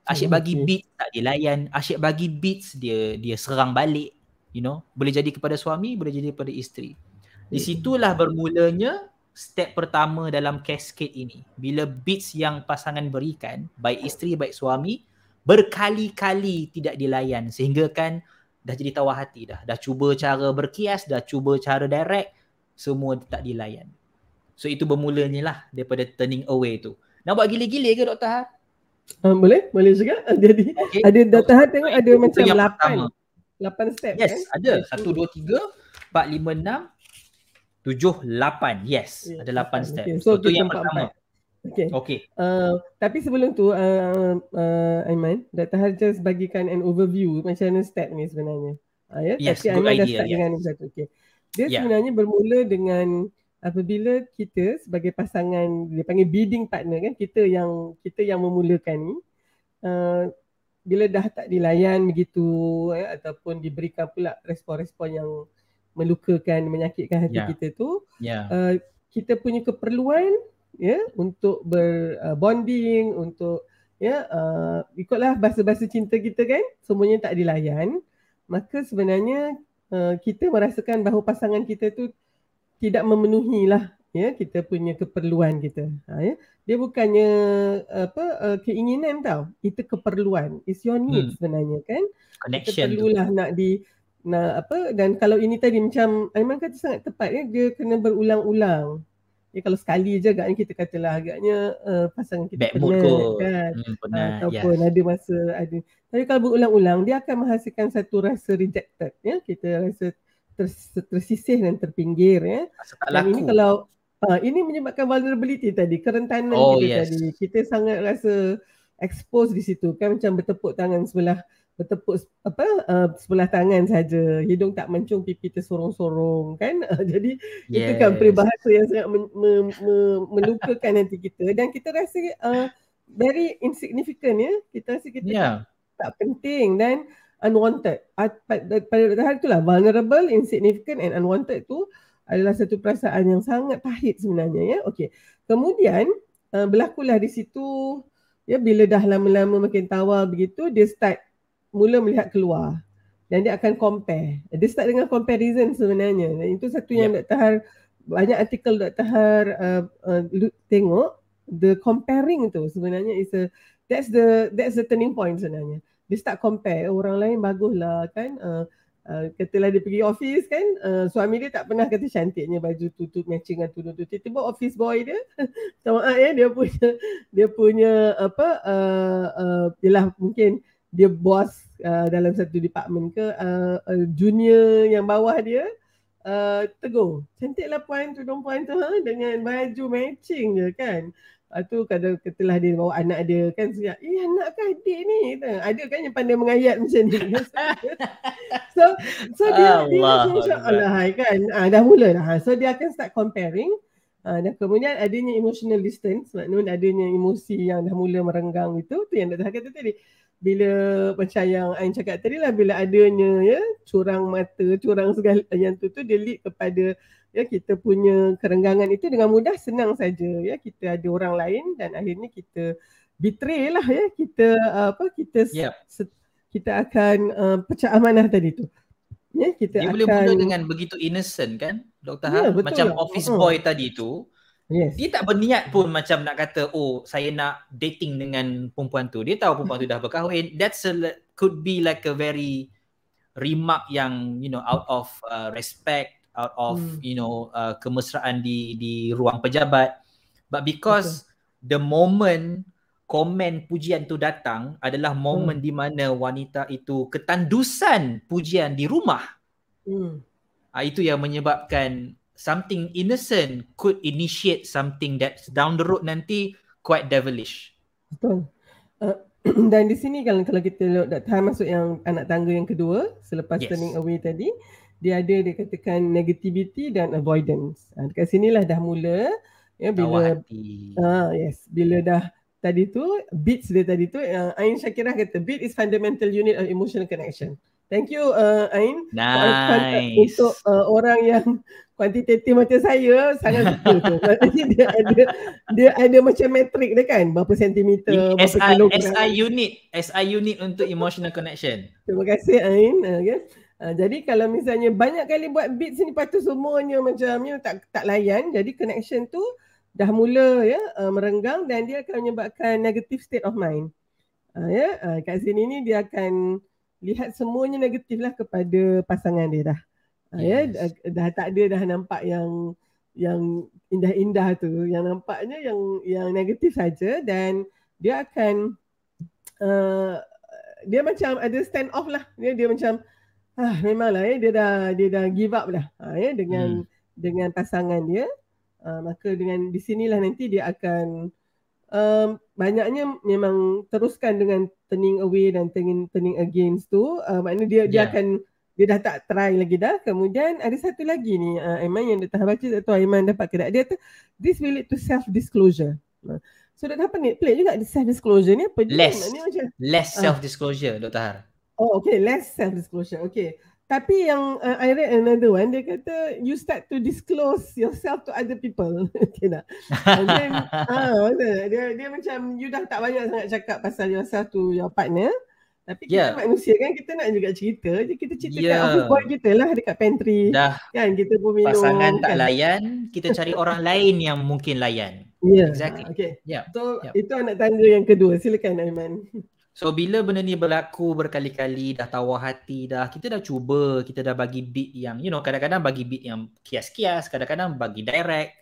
Speaker 1: Asyik bagi beats tak dilayan, asyik bagi beats dia dia serang balik, you know. Boleh jadi kepada suami, boleh jadi kepada isteri. Di situlah bermulanya step pertama dalam cascade ini. Bila beats yang pasangan berikan, baik isteri baik suami, berkali-kali tidak dilayan sehingga kan dah jadi tawar hati dah. Dah cuba cara berkias, dah cuba cara direct, semua tak dilayan. So itu bermulanya lah daripada turning away tu. Nak buat gila-gila ke Dr. Har?
Speaker 2: Uh, boleh, boleh juga. [LAUGHS] Jadi okay. ada data okay. tengok ada Itu macam lapan, lapan step.
Speaker 1: Yes, kan? ada. Satu, dua, tiga, empat, lima, enam, tujuh, lapan. Yes, yeah. ada lapan step. Okay. So, so tu yang pertama.
Speaker 2: Okay. okay. Uh, tapi sebelum tu, uh, uh, Aiman, Dr. Harjas bagikan an overview macam mana step ni sebenarnya. Uh, ya?
Speaker 1: Yes,
Speaker 2: tapi
Speaker 1: good
Speaker 2: Aiman
Speaker 1: idea.
Speaker 2: dah start
Speaker 1: yeah.
Speaker 2: dengan satu. Okay. Dia yeah. sebenarnya bermula dengan apabila kita sebagai pasangan dia panggil bidding partner kan kita yang kita yang memulakan ni uh, bila dah tak dilayan begitu ya, ataupun diberikan pula respon-respon yang melukakan menyakitkan hati yeah. kita tu
Speaker 1: yeah.
Speaker 2: uh, kita punya keperluan ya untuk berbonding uh, untuk ya uh, ikutlah bahasa-bahasa cinta kita kan semuanya tak dilayan maka sebenarnya uh, kita merasakan bahawa pasangan kita tu tidak memenuhi lah ya kita punya keperluan kita. Ha, ya. Dia bukannya apa uh, keinginan tau. Itu keperluan. It's your need hmm. sebenarnya kan?
Speaker 1: Connection
Speaker 2: kita perlulah tu. nak di nak apa dan kalau ini tadi macam Aiman kata sangat tepat ya. Dia kena berulang-ulang. Ya kalau sekali je agaknya kita katalah agaknya uh, pasangan kita
Speaker 1: Back penat
Speaker 2: kan? Hmm, penat, ataupun yeah. ada masa ada. Tapi kalau berulang-ulang dia akan menghasilkan satu rasa rejected ya. Kita rasa ters, tersisih dan terpinggir ya. Dan ini kalau uh, ini menyebabkan vulnerability tadi, kerentanan oh, kita yes. tadi. Kita sangat rasa expose di situ kan macam bertepuk tangan sebelah bertepuk apa uh, sebelah tangan saja hidung tak mencung pipi tersorong-sorong kan uh, [LAUGHS] jadi yes. itu kan peribahasa yang sangat men- me- me- melukakan hati kita dan kita rasa uh, very insignificant ya kita rasa kita yeah. tak, tak penting dan unwanted. Pada hal itulah vulnerable, insignificant and unwanted tu adalah satu perasaan yang sangat pahit sebenarnya ya. Okey. Kemudian uh, berlakulah di situ ya bila dah lama-lama makin tawar begitu dia start mula melihat keluar dan dia akan compare. Dia start dengan comparison sebenarnya. Dan itu satu yang yeah. Dr. Har banyak artikel Dr. Har uh, uh, tengok the comparing tu sebenarnya is a that's the that's the turning point sebenarnya dia start compare. Orang lain bagus lah kan uh, uh, katalah dia pergi office kan uh, suami dia tak pernah kata cantiknya baju tutup matching dengan tudung tu tiba-tiba office boy dia [LAUGHS] sama ah ya dia punya dia punya apa uh, uh, yalah mungkin dia bos uh, dalam satu department ke uh, uh, junior yang bawah dia uh, tegur. Cantiklah puan tudung puan tu ha? dengan baju matching je kan Lepas tu kadang ketelah dia bawa anak dia kan siap, eh anak kan adik ni. Ada kan yang pandai mengayat macam ni. [LAUGHS] so so dia Allah dia Allah hai kan. Ah dah mula dah. So dia akan start comparing. Ah dan kemudian adanya emotional distance, maknanya adanya emosi yang dah mula merenggang itu tu yang dah kata tadi. Bila macam yang Ain cakap tadi lah bila adanya ya curang mata, curang segala [LAUGHS] yang tu tu dia lead kepada ya kita punya kerenggangan itu dengan mudah senang saja ya kita ada orang lain dan akhirnya kita betray lah ya kita uh, apa kita yep. kita akan uh, pecah amanah tadi tu
Speaker 1: ya kita Dia akan boleh mula dengan begitu innocent kan Dr. Ya, Har macam lah. office boy uh. tadi tu Yes. Dia tak berniat pun macam nak kata oh saya nak dating dengan perempuan tu. Dia tahu perempuan tu dah berkahwin. That's a, could be like a very remark yang you know out of uh, respect, out of hmm. you know uh, kemesraan di di ruang pejabat. But because okay. the moment komen pujian tu datang adalah momen hmm. di mana wanita itu ketandusan pujian di rumah. Hmm. Uh, itu yang menyebabkan something innocent could initiate something that down the road nanti quite devilish.
Speaker 2: Betul. Uh, [CLEARS THROAT] dan di sini kalau kalau kita lihat datang masuk yang anak tangga yang kedua selepas yes. turning away tadi dia ada dia katakan negativity dan avoidance. Uh, dekat sinilah dah mula ya bila ah uh, yes bila dah tadi tu beats dia tadi tu uh, Ain Syakirah kata beat is fundamental unit of emotional connection. Thank you uh, Ain.
Speaker 1: Nice.
Speaker 2: Untuk uh, orang yang kuantitatif macam saya sangat suka tu. [LAUGHS] Maksudnya dia ada dia ada macam metrik dia kan berapa sentimeter berapa SI,
Speaker 1: kilogram. SI unit, SI unit untuk emotional connection.
Speaker 2: Terima kasih Ain. Uh, okay. uh, jadi kalau misalnya banyak kali buat beats ni lepas tu semuanya macam you tak tak layan jadi connection tu dah mula ya uh, merenggang dan dia akan menyebabkan negative state of mind. Uh, ya uh, kat sini ni dia akan lihat semuanya negatif lah kepada pasangan dia dah. Ah, ya, yes. Ya, dah, dah tak ada dah nampak yang yang indah-indah tu, yang nampaknya yang yang negatif saja dan dia akan uh, dia macam ada stand off lah. Dia dia macam ah memanglah ya dia dah dia dah give up dah. Ha, ya dengan hmm. dengan pasangan dia. Uh, maka dengan di sinilah nanti dia akan um, banyaknya memang teruskan dengan turning away dan turning turning against tu uh, maknanya dia yeah. dia akan dia dah tak try lagi dah kemudian ada satu lagi ni uh, Aiman yang dah baca atau Aiman dapat ke dia tu this will lead to self disclosure uh, so apa ni play juga self disclosure ni apa
Speaker 1: less ni macam less self disclosure uh, Dr. Har
Speaker 2: oh okay less self disclosure okay tapi yang uh, I read another one, dia kata you start to disclose yourself to other people. [LAUGHS] okay tak? And then, [LAUGHS] ah, dia, dia macam you dah tak banyak sangat cakap pasal yourself to your partner. Tapi kita yeah. manusia kan, kita nak juga cerita. Jadi kita cerita yeah. kat office boy kita lah dekat pantry.
Speaker 1: Dah.
Speaker 2: Kan, kita pun minum.
Speaker 1: Pasangan kan. tak layan, kita cari orang [LAUGHS] lain yang mungkin layan.
Speaker 2: Yeah. Exactly. Okay. Yeah. So, yeah. itu anak tangga yang kedua. Silakan Aiman. [LAUGHS]
Speaker 1: So bila benda ni berlaku berkali-kali dah tawar hati dah kita dah cuba kita dah bagi beat yang you know kadang-kadang bagi beat yang kias-kias kadang-kadang bagi direct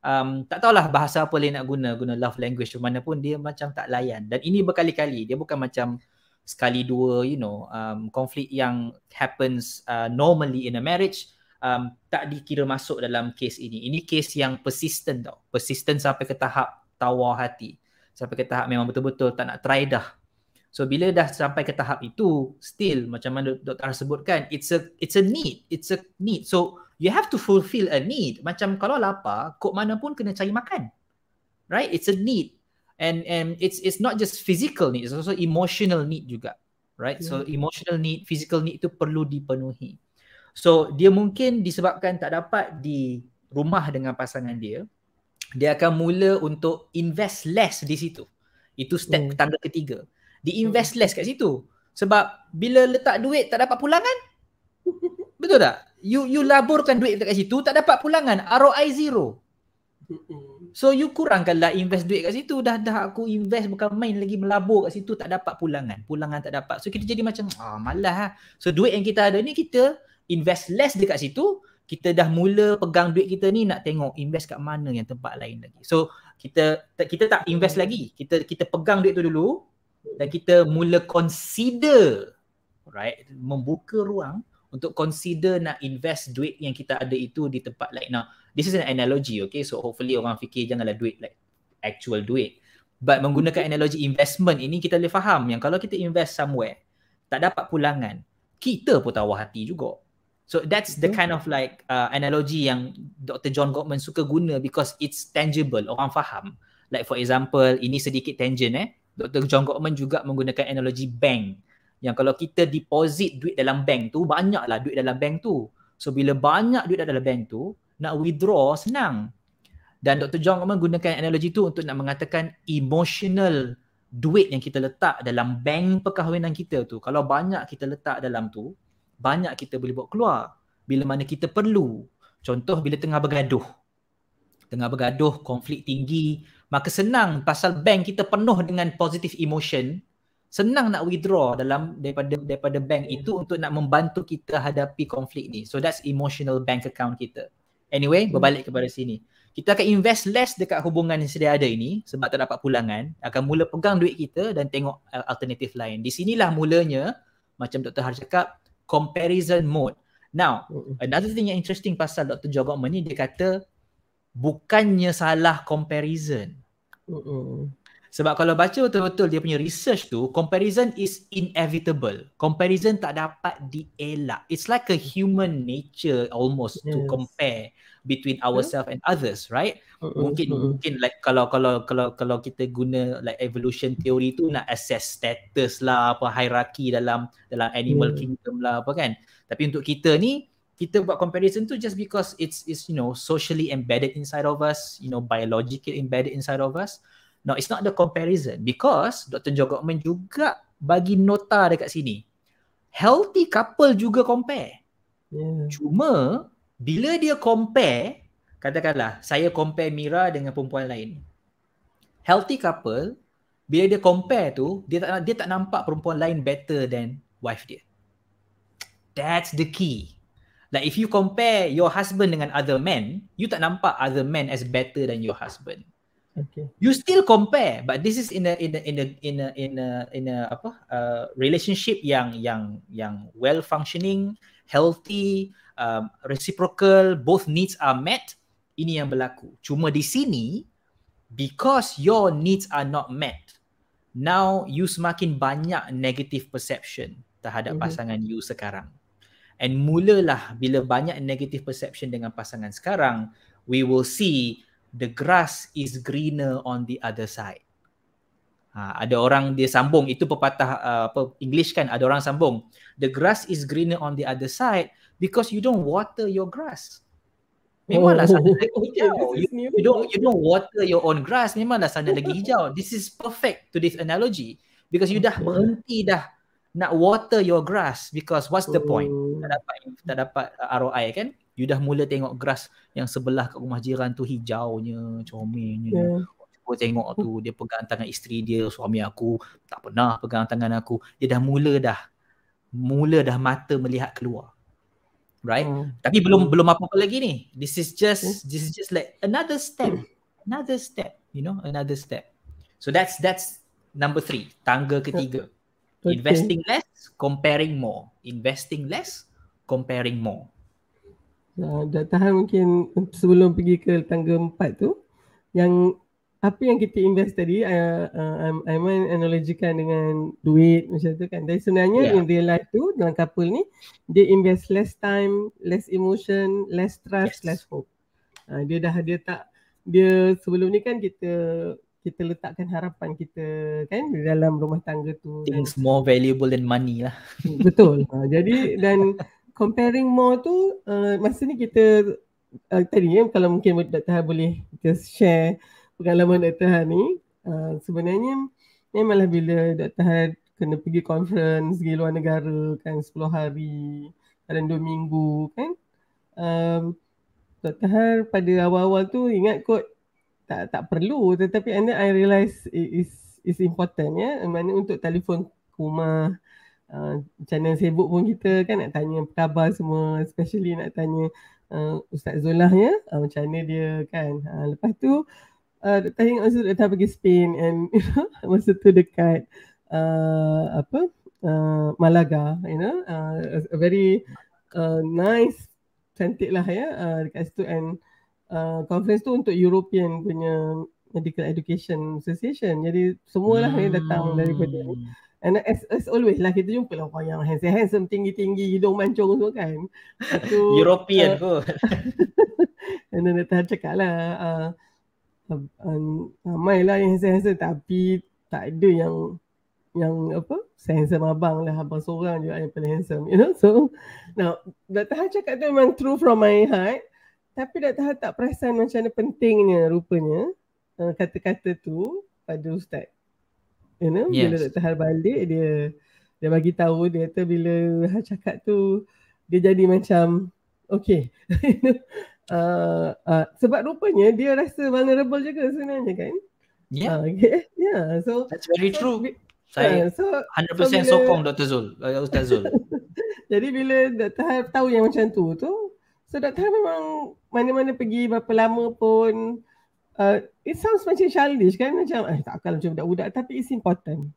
Speaker 1: um, tak tahulah bahasa apa lain nak guna guna love language mana pun dia macam tak layan dan ini berkali-kali dia bukan macam sekali dua you know um, konflik yang happens uh, normally in a marriage um, tak dikira masuk dalam case ini ini case yang persistent tau persistent sampai ke tahap tawar hati sampai ke tahap memang betul-betul tak nak try dah So bila dah sampai ke tahap itu, still macam mana doktor sebutkan, it's a it's a need, it's a need. So you have to fulfill a need. Macam kalau lapar, kok mana pun kena cari makan. Right? It's a need. And and it's it's not just physical need, it's also emotional need juga. Right? Yeah. So emotional need, physical need itu perlu dipenuhi. So dia mungkin disebabkan tak dapat di rumah dengan pasangan dia, dia akan mula untuk invest less di situ. Itu step hmm. tangga ketiga diinvest hmm. less kat situ. Sebab bila letak duit tak dapat pulangan. [LAUGHS] Betul tak? You you laburkan duit dekat situ tak dapat pulangan. ROI zero. Hmm. So you kurangkanlah invest duit kat situ. Dah dah aku invest bukan main lagi melabur kat situ tak dapat pulangan. Pulangan tak dapat. So kita jadi macam ah malah ha. So duit yang kita ada ni kita invest less dekat situ. Kita dah mula pegang duit kita ni nak tengok invest kat mana yang tempat lain lagi. So kita kita tak invest lagi. Kita kita pegang duit tu dulu dan kita mula consider right membuka ruang untuk consider nak invest duit yang kita ada itu di tempat lain. Now, this is an analogy, okay? So hopefully orang fikir janganlah duit like actual duit. But menggunakan analogy investment ini kita boleh faham yang kalau kita invest somewhere tak dapat pulangan, kita pun tawar hati juga. So that's the kind of like uh, analogy yang Dr. John Gottman suka guna because it's tangible, orang faham. Like for example, ini sedikit tangent eh. Dr. John Gottman juga menggunakan analogi bank. Yang kalau kita deposit duit dalam bank tu, banyaklah duit dalam bank tu. So bila banyak duit dalam bank tu, nak withdraw senang. Dan Dr. John Gottman gunakan analogi tu untuk nak mengatakan emotional duit yang kita letak dalam bank perkahwinan kita tu. Kalau banyak kita letak dalam tu, banyak kita boleh buat keluar. Bila mana kita perlu. Contoh bila tengah bergaduh. tengah bergaduh, konflik tinggi, maka senang pasal bank kita penuh dengan positive emotion, senang nak withdraw dalam daripada daripada bank itu untuk nak membantu kita hadapi konflik ni. So that's emotional bank account kita. Anyway, berbalik kepada sini. Kita akan invest less dekat hubungan yang sedia ada ini sebab tak dapat pulangan. Akan mula pegang duit kita dan tengok uh, alternatif lain. Di sinilah mulanya macam Dr. Har cakap comparison mode. Now, another thing yang interesting pasal Dr. Joe Gottman ni dia kata bukannya salah comparison. Uh-uh. Sebab kalau baca betul-betul dia punya research tu, comparison is inevitable. Comparison tak dapat dielak. It's like a human nature almost yes. to compare between ourselves and others, right? Uh-uh. Mungkin uh-uh. mungkin like kalau kalau kalau kalau kita guna like evolution theory tu nak assess status lah, apa hierarchy dalam dalam animal uh kingdom lah apa kan. Tapi untuk kita ni kita buat comparison tu just because it's it's you know socially embedded inside of us, you know biologically embedded inside of us. No, it's not the comparison because Dr. Joe Gottman juga bagi nota dekat sini. Healthy couple juga compare. Yeah. Cuma bila dia compare, katakanlah saya compare Mira dengan perempuan lain. Healthy couple, bila dia compare tu, dia tak dia tak nampak perempuan lain better than wife dia. That's the key. Like if you compare your husband dengan other men, you tak nampak other men as better than your husband. Okay. You still compare, but this is in a in a in a in a in a, in a apa uh, relationship yang yang yang well functioning, healthy, um, reciprocal, both needs are met. Ini yang berlaku. Cuma di sini, because your needs are not met, now you semakin banyak negative perception terhadap mm-hmm. pasangan you sekarang. And mulalah bila banyak negative perception dengan pasangan sekarang, we will see the grass is greener on the other side. Ha, ada orang dia sambung itu pepatah uh, apa English kan ada orang sambung the grass is greener on the other side because you don't water your grass. Memanglah oh, sana lagi hijau. You, you don't you don't water your own grass. Memanglah sana lagi hijau. This is perfect to this analogy because you dah berhenti dah nak water your grass because what's the point? Tak dapat tak dapat ROI kan? You dah mula tengok grass yang sebelah kat rumah jiran tu hijaunya, comelnya. Yeah. Cuba tengok tu dia pegang tangan isteri dia, suami aku tak pernah pegang tangan aku. Dia dah mula dah mula dah mata melihat keluar. Right? Mm. Tapi belum mm. belum apa-apa lagi ni. This is just mm. this is just like another step. Another step, you know, another step. So that's that's number three, tangga ketiga. Okay. Investing less, comparing more. Investing less, comparing more.
Speaker 2: Uh, dah tahan mungkin sebelum pergi ke tangga empat tu yang apa yang kita invest tadi uh, uh, Aiman analogikan dengan duit macam tu kan. Dan sebenarnya yeah. in real life tu dalam couple ni dia invest less time less emotion less trust yes. less hope. Uh, dia dah dia tak dia sebelum ni kan kita kita letakkan harapan kita kan di dalam rumah tangga tu
Speaker 1: things dan, more valuable than money lah.
Speaker 2: Betul. Uh, jadi dan comparing more tu uh, masa ni kita uh, tadi ya kalau mungkin Dr. Han boleh just share pengalaman Dr. Han ni uh, sebenarnya memanglah bila Dr. Han kena pergi conference pergi luar negara kan 10 hari kadang 2 minggu kan um, Dr. Han pada awal-awal tu ingat kot tak tak perlu tetapi and then I realise it is is important ya mana untuk telefon rumah uh, macam mana sibuk pun kita kan nak tanya khabar semua especially nak tanya uh, Ustaz Zolah ya. Uh, macam mana dia kan. Uh, lepas tu uh, tak ingat masa datang pergi Spain and [LAUGHS] you know, masa tu dekat uh, apa uh, Malaga you know. Uh, a very uh, nice cantik lah ya uh, dekat situ. And uh, conference tu untuk European punya Medical Education Association. Jadi semualah hmm. yang datang daripada ni And as, as always lah kita jumpa lah orang yang handsome, handsome tinggi-tinggi, hidung mancung semua kan.
Speaker 1: Itu, [LAUGHS] European uh, kot. [LAUGHS]
Speaker 2: and then Nathan cakap lah, uh, uh, uh, lah yang handsome-handsome tapi tak ada yang yang apa handsome abang lah abang seorang je yang paling handsome you know so now Dr. Han cakap tu memang true from my heart tapi Dr. Han tak perasan macam mana pentingnya rupanya uh, kata-kata tu pada ustaz you know yes. bila Dr. Har balik dia dia bagi tahu dia kata bila Har cakap tu dia jadi macam okay uh, [LAUGHS] uh, sebab rupanya dia rasa vulnerable juga sebenarnya kan.
Speaker 1: Yeah.
Speaker 2: Uh, okay. Yeah. So
Speaker 1: that's very
Speaker 2: so,
Speaker 1: true.
Speaker 2: Bi-
Speaker 1: saya
Speaker 2: uh, so,
Speaker 1: 100%
Speaker 2: so bila,
Speaker 1: sokong Dr. Zul, uh, Ustaz Zul. [LAUGHS]
Speaker 2: jadi bila Dr. Har tahu yang macam tu tu, so Dr. Har memang mana-mana pergi berapa lama pun uh, it sounds macam childish kan macam eh takkan macam budak-budak tapi it's important.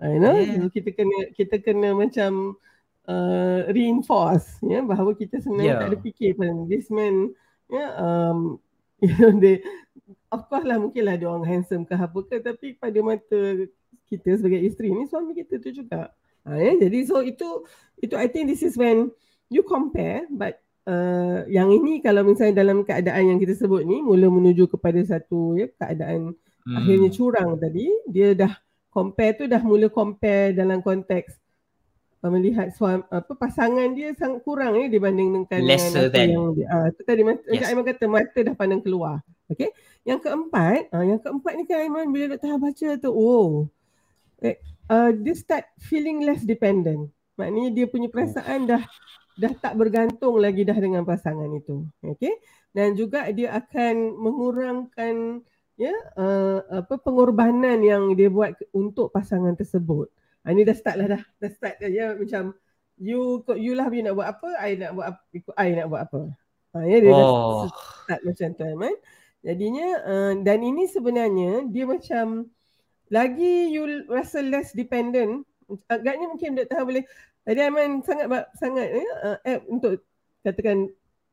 Speaker 2: Uh, you know, yeah. so kita kena kita kena macam uh, reinforce ya yeah, bahawa kita sebenarnya yeah. tak ada fikir pun this man ya yeah, um [LAUGHS] you know they of course lah mungkin lah dia orang handsome ke apa ke tapi pada mata kita sebagai isteri ni suami kita tu juga. Ha, ya? Jadi so itu itu I think this is when you compare but uh, yang ini kalau misalnya dalam keadaan yang kita sebut ni mula menuju kepada satu ya keadaan hmm. akhirnya curang tadi dia dah compare tu dah mula compare dalam konteks uh, melihat suami apa pasangan dia sangat kurang ya dibanding dengan
Speaker 1: lesser than
Speaker 2: yang dia, uh, tu tadi mata yes. Aiman kata mata dah pandang keluar. Okay. Yang keempat, uh, yang keempat ni kan Aiman bila doktor baca tu, oh, eh, uh, dia start feeling less dependent. Maknanya dia punya perasaan dah dah tak bergantung lagi dah dengan pasangan itu. Okay. Dan juga dia akan mengurangkan ya uh, apa pengorbanan yang dia buat untuk pasangan tersebut. Uh, ini dah start lah dah. Dah start ya macam you you lah you nak buat apa, I nak buat apa, ikut I nak buat apa. Uh, ya dia oh. dah start macam tu kan. Jadinya uh, dan ini sebenarnya dia macam lagi you rasa less dependent agaknya mungkin Dr. Ha boleh tadi Aiman sangat sangat ya, uh, app untuk katakan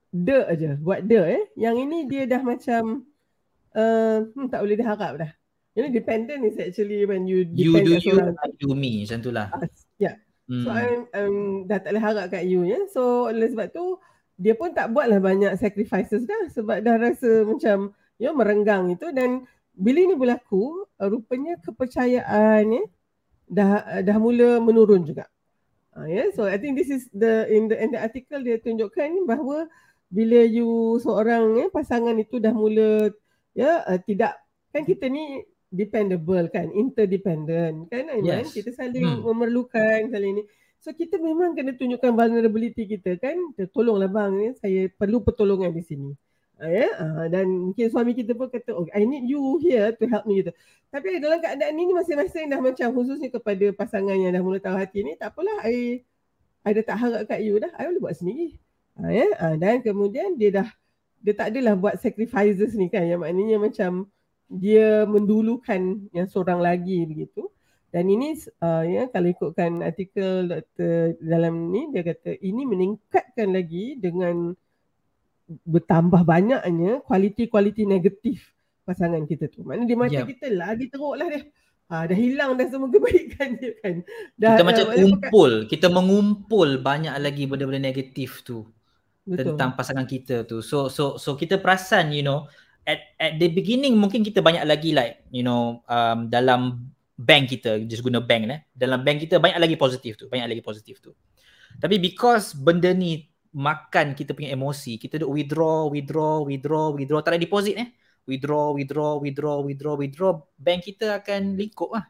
Speaker 2: the aja buat the eh. Yang ini dia dah macam uh, hmm, tak boleh diharap dah. You know dependent is actually when you
Speaker 1: you do you I do me macam tu lah.
Speaker 2: Uh, yeah hmm. so I'm, I'm dah tak boleh harap kat you ya. So oleh sebab tu dia pun tak buatlah banyak sacrifices dah sebab dah rasa macam ya merenggang itu. Dan bila ini berlaku rupanya kepercayaan ya dah dah mula menurun juga. Uh, yeah, so I think this is the in the in the article dia tunjukkan bahawa bila you seorang ya pasangan itu dah mula ya uh, tidak kan kita ni dependable kan interdependent kan Aiman yes. kita saling hmm. memerlukan saling ni so kita memang kena tunjukkan vulnerability kita kan tolonglah bang ya, saya perlu pertolongan di sini ya, uh, dan mungkin suami kita pun kata, oh, I need you here to help me gitu. Tapi dalam keadaan ini masing-masing dah macam khususnya kepada pasangan yang dah mula tahu hati ni, tak apalah, I, I dah tak harap kat you dah, I boleh buat sendiri. Uh, ya, uh, dan kemudian dia dah, dia tak adalah buat sacrifices ni kan, yang maknanya macam dia mendulukan yang seorang lagi begitu. Dan ini uh, ya kalau ikutkan artikel doktor dalam ni dia kata ini meningkatkan lagi dengan bertambah banyaknya kualiti-kualiti negatif pasangan kita tu. Mana di mata yep. kita lagi teruk lah dia. Ha, dah hilang dah semua kebaikan dia kan. Dah,
Speaker 1: kita dah, macam kumpul, kat... kita mengumpul banyak lagi benda-benda negatif tu. Betul. Tentang pasangan kita tu. So so so kita perasan you know at at the beginning mungkin kita banyak lagi like you know um, dalam bank kita just guna bank eh. Dalam bank kita banyak lagi positif tu, banyak lagi positif tu. Tapi because benda ni makan kita punya emosi. Kita duk withdraw withdraw withdraw withdraw. Tak ada deposit eh. Withdraw withdraw withdraw withdraw withdraw. Bank kita akan lingkup lah.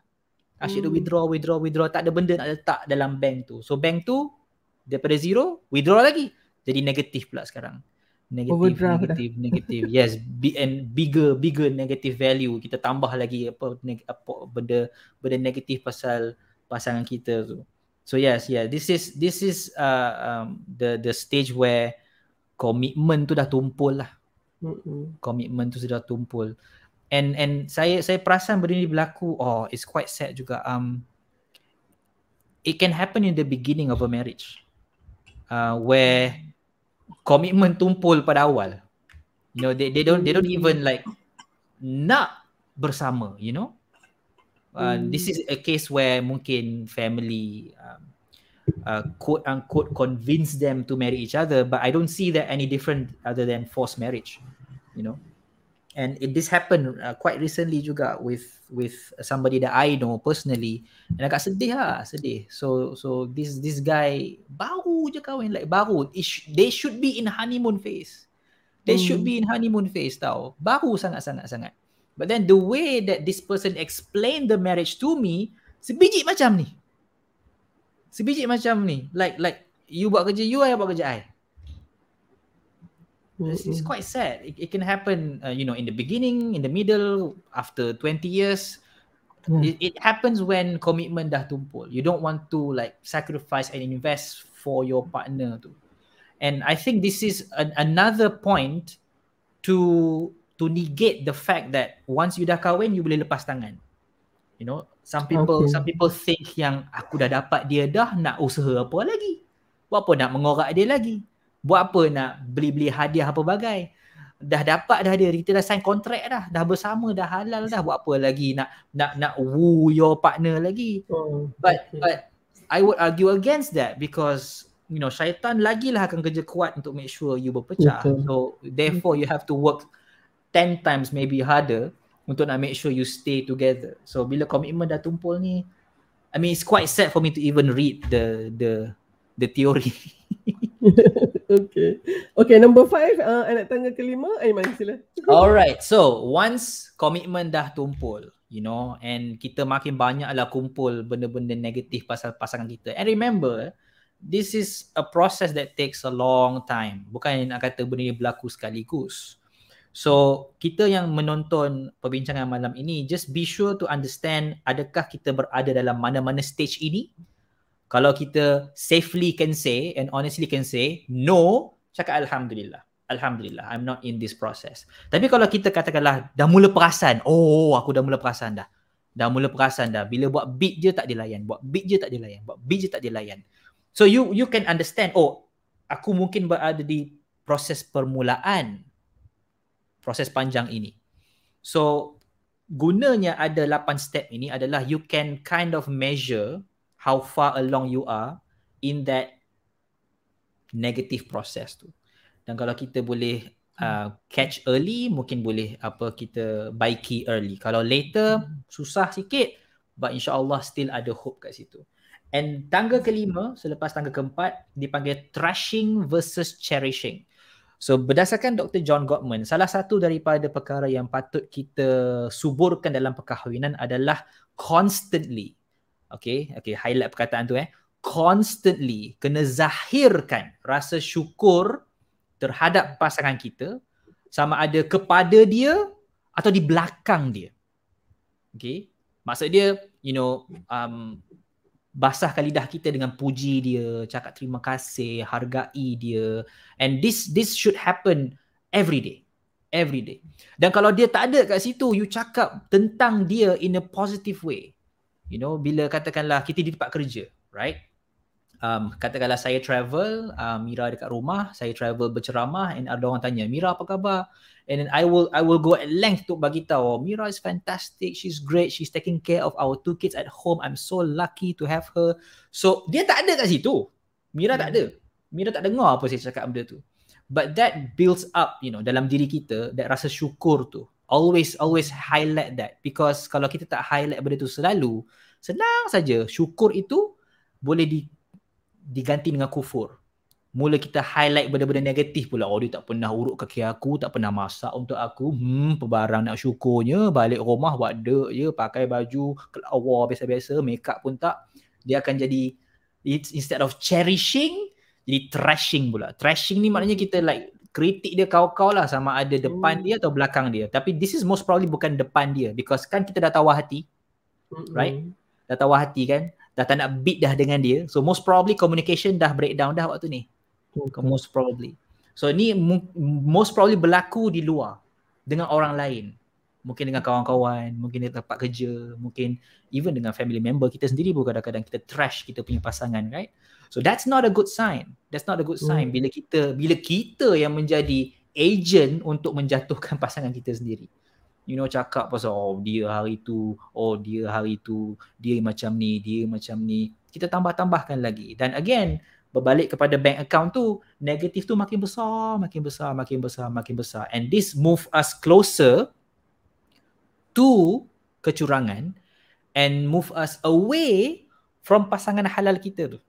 Speaker 1: Asyik hmm. withdraw withdraw withdraw. Tak ada benda nak letak dalam bank tu. So bank tu daripada zero withdraw lagi. Jadi negatif pula sekarang. Negatif negatif negatif. Yes and bigger bigger negative value. Kita tambah lagi apa, neg- apa benda benda negatif pasal pasangan kita tu So yes, yeah, this is this is uh, um, the the stage where komitmen tu dah tumpul lah. Komitmen tu sudah tumpul. And and saya saya perasan benda ni berlaku. Oh, it's quite sad juga. Um, it can happen in the beginning of a marriage, uh, where komitmen tumpul pada awal. You know, they they don't they don't even like nak bersama. You know, Uh, hmm. this is a case where mungkin family um, uh, quote unquote convince them to marry each other but i don't see that any different other than forced marriage you know? And it, this happened uh, quite recently juga with with somebody that i know personally and agak sedih lah sedih. So so this this guy baru je kahwin like baru. Sh- they should be in honeymoon phase. They hmm. should be in honeymoon phase tau. Baru sangat sangat sangat But then the way that this person explained the marriage to me, sebiji macam ni. Sebiji macam ni. Like like you buat kerja you, I buat kerja I. It's, it's quite sad. It, it can happen, uh, you know, in the beginning, in the middle, after 20 years.
Speaker 2: Yeah.
Speaker 1: It, it happens when commitment dah tumpul. You don't want to like sacrifice and invest for your partner tu. And I think this is an, another point to to negate the fact that once you dah kahwin, you boleh lepas tangan. You know, some people
Speaker 2: Okay.
Speaker 1: some people think yang aku dah dapat dia dah nak usaha apa lagi? Buat apa nak mengorak dia lagi? Buat apa nak beli-beli hadiah apa bagai? Dah dapat dah dia, kita dah sign kontrak dah, dah bersama dah halal dah. Buat apa lagi nak nak nak woo your partner lagi?
Speaker 2: Oh,
Speaker 1: But
Speaker 2: okay.
Speaker 1: but I would argue against that because you know syaitan lagilah akan kerja kuat untuk make sure you berpecah.
Speaker 2: Betul.
Speaker 1: So therefore you have to work 10 times maybe harder untuk nak make sure you stay together. So bila komitmen dah tumpul ni I mean it's quite sad for me to even read the the the theory. [LAUGHS]
Speaker 2: okay. Okay, number five, uh, anak tangga kelima, Aiman sila.
Speaker 1: Alright, so once komitmen dah tumpul, you know, and kita makin banyaklah kumpul benda-benda negatif pasal pasangan kita. And remember, this is a process that takes a long time. Bukan nak kata benda ni berlaku sekaligus. So, kita yang menonton perbincangan malam ini, just be sure to understand adakah kita berada dalam mana-mana stage ini. Kalau kita safely can say and honestly can say, no, cakap Alhamdulillah. Alhamdulillah, I'm not in this process. Tapi kalau kita katakanlah dah mula perasan, oh aku dah mula perasan dah. Dah mula perasan dah. Bila buat beat je tak dilayan, buat beat je tak dilayan, buat beat je tak dilayan. So you you can understand, oh aku mungkin berada di proses permulaan proses panjang ini. So gunanya ada 8 step ini adalah you can kind of measure how far along you are in that negative process tu. Dan kalau kita boleh uh, catch early, mungkin boleh apa kita baiki early. Kalau later susah sikit, but insyaAllah still ada hope kat situ. And tangga kelima, selepas tangga keempat, dipanggil trashing versus cherishing. So berdasarkan Dr. John Gottman, salah satu daripada perkara yang patut kita suburkan dalam perkahwinan adalah constantly. Okay, okay, highlight perkataan tu eh. Constantly kena zahirkan rasa syukur terhadap pasangan kita sama ada kepada dia atau di belakang dia. Okay, maksud dia, you know, um, basahkan lidah kita dengan puji dia, cakap terima kasih, hargai dia. And this this should happen every day. Every day. Dan kalau dia tak ada kat situ, you cakap tentang dia in a positive way. You know, bila katakanlah kita di tempat kerja, right? Um, katakanlah saya travel, uh, Mira dekat rumah, saya travel berceramah and ada orang tanya, Mira apa khabar? And then I will I will go at length untuk bagi tahu, oh, Mira is fantastic, she's great, she's taking care of our two kids at home. I'm so lucky to have her. So dia tak ada kat situ. Mira tak ada. Mira tak dengar apa saya cakap benda tu. But that builds up, you know, dalam diri kita that rasa syukur tu. Always always highlight that because kalau kita tak highlight benda tu selalu, senang saja syukur itu boleh di, diganti dengan kufur mula kita highlight benda-benda negatif pula. Oh dia tak pernah urut kaki aku, tak pernah masak untuk aku. Hmm, pebarang nak syukurnya, balik rumah buat dek je, pakai baju kelawar biasa-biasa, make up pun tak. Dia akan jadi it's instead of cherishing, jadi trashing pula. Trashing ni maknanya kita like kritik dia kau-kau lah sama ada depan dia atau belakang dia. Tapi this is most probably bukan depan dia because kan kita dah tahu hati, right? Dah tahu hati kan? Dah tak nak beat dah dengan dia. So most probably communication dah breakdown dah waktu ni most probably. So ni most probably berlaku di luar dengan orang lain. Mungkin dengan kawan-kawan, mungkin di tempat kerja, mungkin even dengan family member kita sendiri pun kadang-kadang kita trash kita punya pasangan, right? So that's not a good sign. That's not a good sign bila kita bila kita yang menjadi agent untuk menjatuhkan [LAUGHS] pasangan kita sendiri. You know cakap pasal oh dia hari tu, oh dia hari tu, dia macam ni, dia macam ni. Kita tambah-tambahkan lagi. Dan again, berbalik kepada bank account tu negatif tu makin besar makin besar makin besar makin besar. And this move us closer to kecurangan and move us away from pasangan halal kita tu.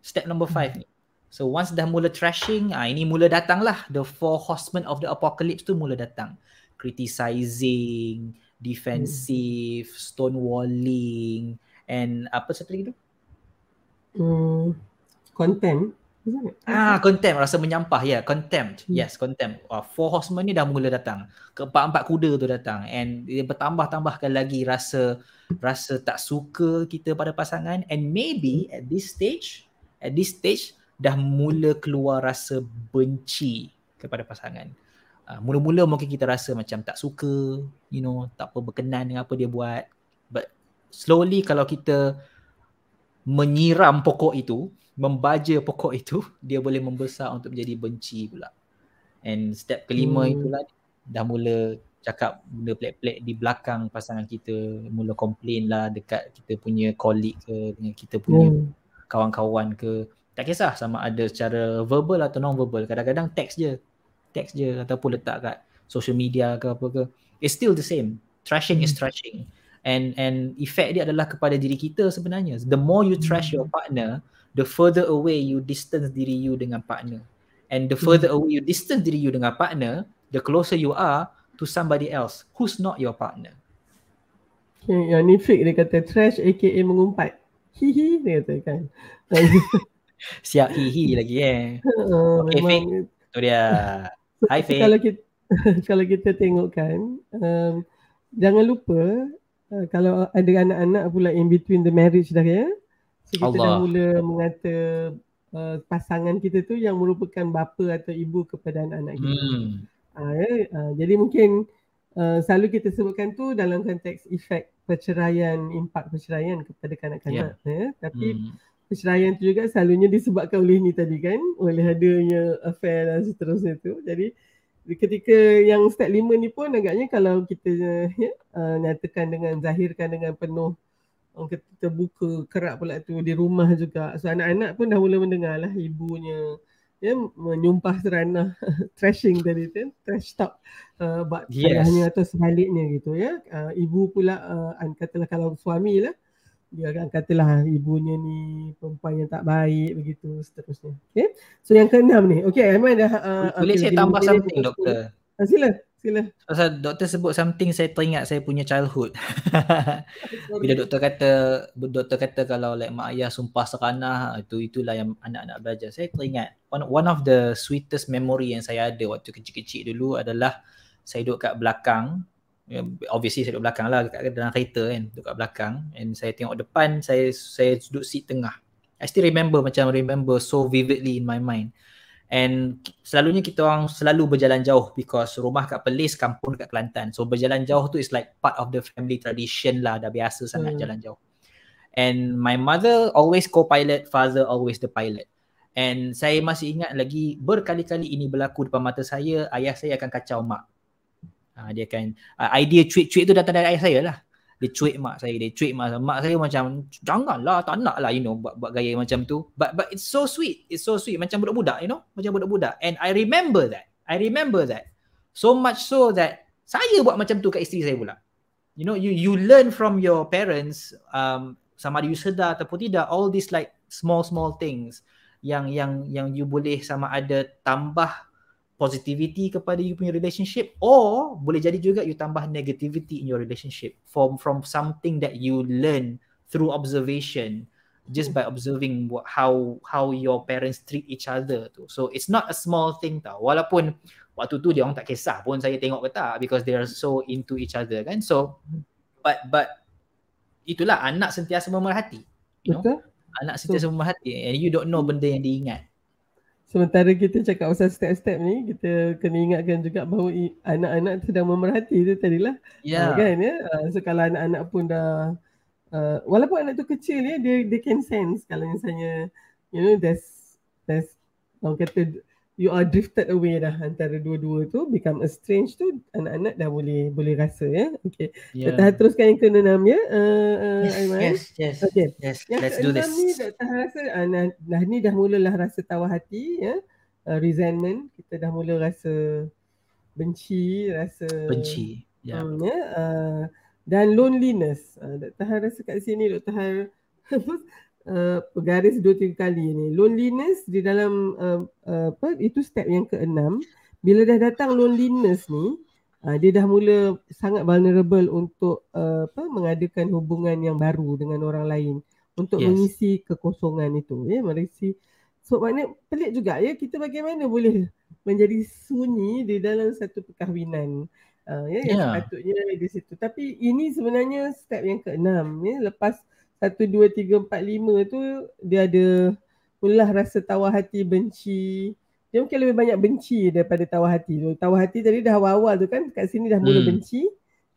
Speaker 1: Step number five ni. So once dah mula trashing ah ini mula datang lah the four horsemen of the apocalypse tu mula datang. Criticizing defensive stonewalling and apa satu lagi tu?
Speaker 2: Hmm, content
Speaker 1: Ah, contempt rasa menyampah ya, yeah, contempt. Hmm. Yes, contempt. Uh, four horsemen ni dah mula datang. Keempat-empat kuda tu datang and dia bertambah-tambahkan lagi rasa rasa tak suka kita pada pasangan and maybe at this stage at this stage dah mula keluar rasa benci kepada pasangan. Uh, mula-mula mungkin kita rasa macam tak suka, you know, tak apa berkenan dengan apa dia buat. But slowly kalau kita menyiram pokok itu, membaja pokok itu [LAUGHS] dia boleh membesar untuk menjadi benci pula and step kelima hmm. itulah dah mula cakap benda pelik-pelik di belakang pasangan kita mula komplain lah dekat kita punya colleague ke dengan kita punya hmm. kawan-kawan ke tak kisah sama ada secara verbal atau non-verbal kadang-kadang teks je teks je ataupun letak kat social media ke apa ke it's still the same trashing hmm. is trashing and and effect dia adalah kepada diri kita sebenarnya the more you trash hmm. your partner the further away you distance diri you dengan partner. And the further away you distance diri you dengan partner, the closer you are to somebody else who's not your partner.
Speaker 2: Okay, yang ni fake dia kata trash aka mengumpat. Hihi dia kata kan. [LAUGHS]
Speaker 1: Siap hihi lagi eh. Uh, okay, memang... fake. Tu dia. Hi fake.
Speaker 2: Kalau kita, [LAUGHS] kalau kita tengok kan, um, jangan lupa uh, kalau ada anak-anak pula in between the marriage dah ya. So kita Allah. dah mula mengata uh, pasangan kita tu yang merupakan bapa atau ibu kepada anak-anak kita. Hmm. Uh, ya? uh, jadi mungkin uh, selalu kita sebutkan tu dalam konteks efek perceraian, impak perceraian kepada kanak-kanak. Yeah. Ya? Tapi hmm. perceraian tu juga selalunya disebabkan oleh ni tadi kan, oleh adanya affair dan seterusnya tu. Jadi ketika yang step lima ni pun agaknya kalau kita ya, uh, nyatakan dengan zahirkan dengan penuh orang kata terbuka kerak pula tu di rumah juga. So anak-anak pun dah mula mendengar lah ibunya ya menyumpah seranah [LAUGHS] trashing tadi tu trash talk uh, buat yes. ayahnya atau sebaliknya gitu ya. Uh, ibu pula uh, katalah kalau suami lah dia akan katalah ibunya ni perempuan yang tak baik begitu seterusnya. Okay. So yang keenam ni. Okay Aiman dah
Speaker 1: uh, boleh okay, saya tambah something doktor.
Speaker 2: Uh, sila. Sila.
Speaker 1: Pasal doktor sebut something saya teringat saya punya childhood. [LAUGHS] Bila doktor kata doktor kata kalau like mak ayah sumpah seranah itu itulah yang anak-anak belajar. Saya teringat one, one of the sweetest memory yang saya ada waktu kecil-kecil dulu adalah saya duduk kat belakang obviously saya duduk belakang lah kat dalam kereta kan duduk kat belakang and saya tengok depan saya saya duduk seat tengah. I still remember macam remember so vividly in my mind. And selalunya kita orang selalu berjalan jauh because rumah kat Perlis, kampung dekat Kelantan. So berjalan jauh tu is like part of the family tradition lah. Dah biasa sangat hmm. jalan jauh. And my mother always co-pilot, father always the pilot. And saya masih ingat lagi berkali-kali ini berlaku depan mata saya, ayah saya akan kacau mak. Uh, dia akan, uh, idea cuit-cuit tu datang dari ayah saya lah dia cuik mak saya dia cuik mak saya. Mak saya macam janganlah tak nak lah you know buat, buat gaya macam tu. But but it's so sweet it's so sweet. Macam budak-budak you know macam budak-budak. And I remember that I remember that so much so that saya buat macam tu kat isteri saya pula. You know you you learn from your parents um sama ada you sedar ataupun tidak all these like small small things yang yang yang you boleh sama ada tambah positivity kepada you punya relationship or boleh jadi juga you tambah negativity in your relationship from from something that you learn through observation just by observing what, how how your parents treat each other tu. So it's not a small thing tau. Walaupun waktu tu dia orang tak kisah pun saya tengok ke tak because they are so into each other kan. So but but itulah anak sentiasa memerhati you know? Betul. anak sentiasa memerhati and you don't know benda yang diingat
Speaker 2: Sementara kita cakap pasal step-step ni, kita kena ingatkan juga bahawa anak-anak sedang memerhati tu tadilah.
Speaker 1: Ya. Yeah.
Speaker 2: kan ya. Uh, so kalau anak-anak pun dah uh, walaupun anak tu kecil ya, dia they can sense kalau misalnya you know there's there's orang kata you are drifted away dah antara dua-dua tu become estranged tu anak-anak dah boleh boleh rasa ya okey yeah. kita teruskan yang ke-6 ya uh,
Speaker 1: uh, yes, yes yes okay. yes yang let's do this
Speaker 2: ni dah rasa uh, dah ni dah mulalah rasa tawar hati ya uh, resentment kita dah mula rasa benci rasa
Speaker 1: benci yeah. um,
Speaker 2: ya uh, dan loneliness uh, Dr. Han rasa kat sini Dr. Han [LAUGHS] uh, garis dua tiga kali ni. Loneliness di dalam uh, uh, apa itu step yang keenam. Bila dah datang loneliness ni, uh, dia dah mula sangat vulnerable untuk uh, apa mengadakan hubungan yang baru dengan orang lain untuk yes. mengisi kekosongan itu ya, mengisi So maknanya pelik juga ya kita bagaimana boleh menjadi sunyi di dalam satu perkahwinan. Uh, ya, yang yeah. sepatutnya di situ. Tapi ini sebenarnya step yang keenam. Ya. Lepas satu, dua, tiga, empat, lima tu dia ada mulalah rasa tawar hati, benci. Dia mungkin lebih banyak benci daripada tawar hati tu. Tawar hati tadi dah awal-awal tu kan kat sini dah mula hmm. benci.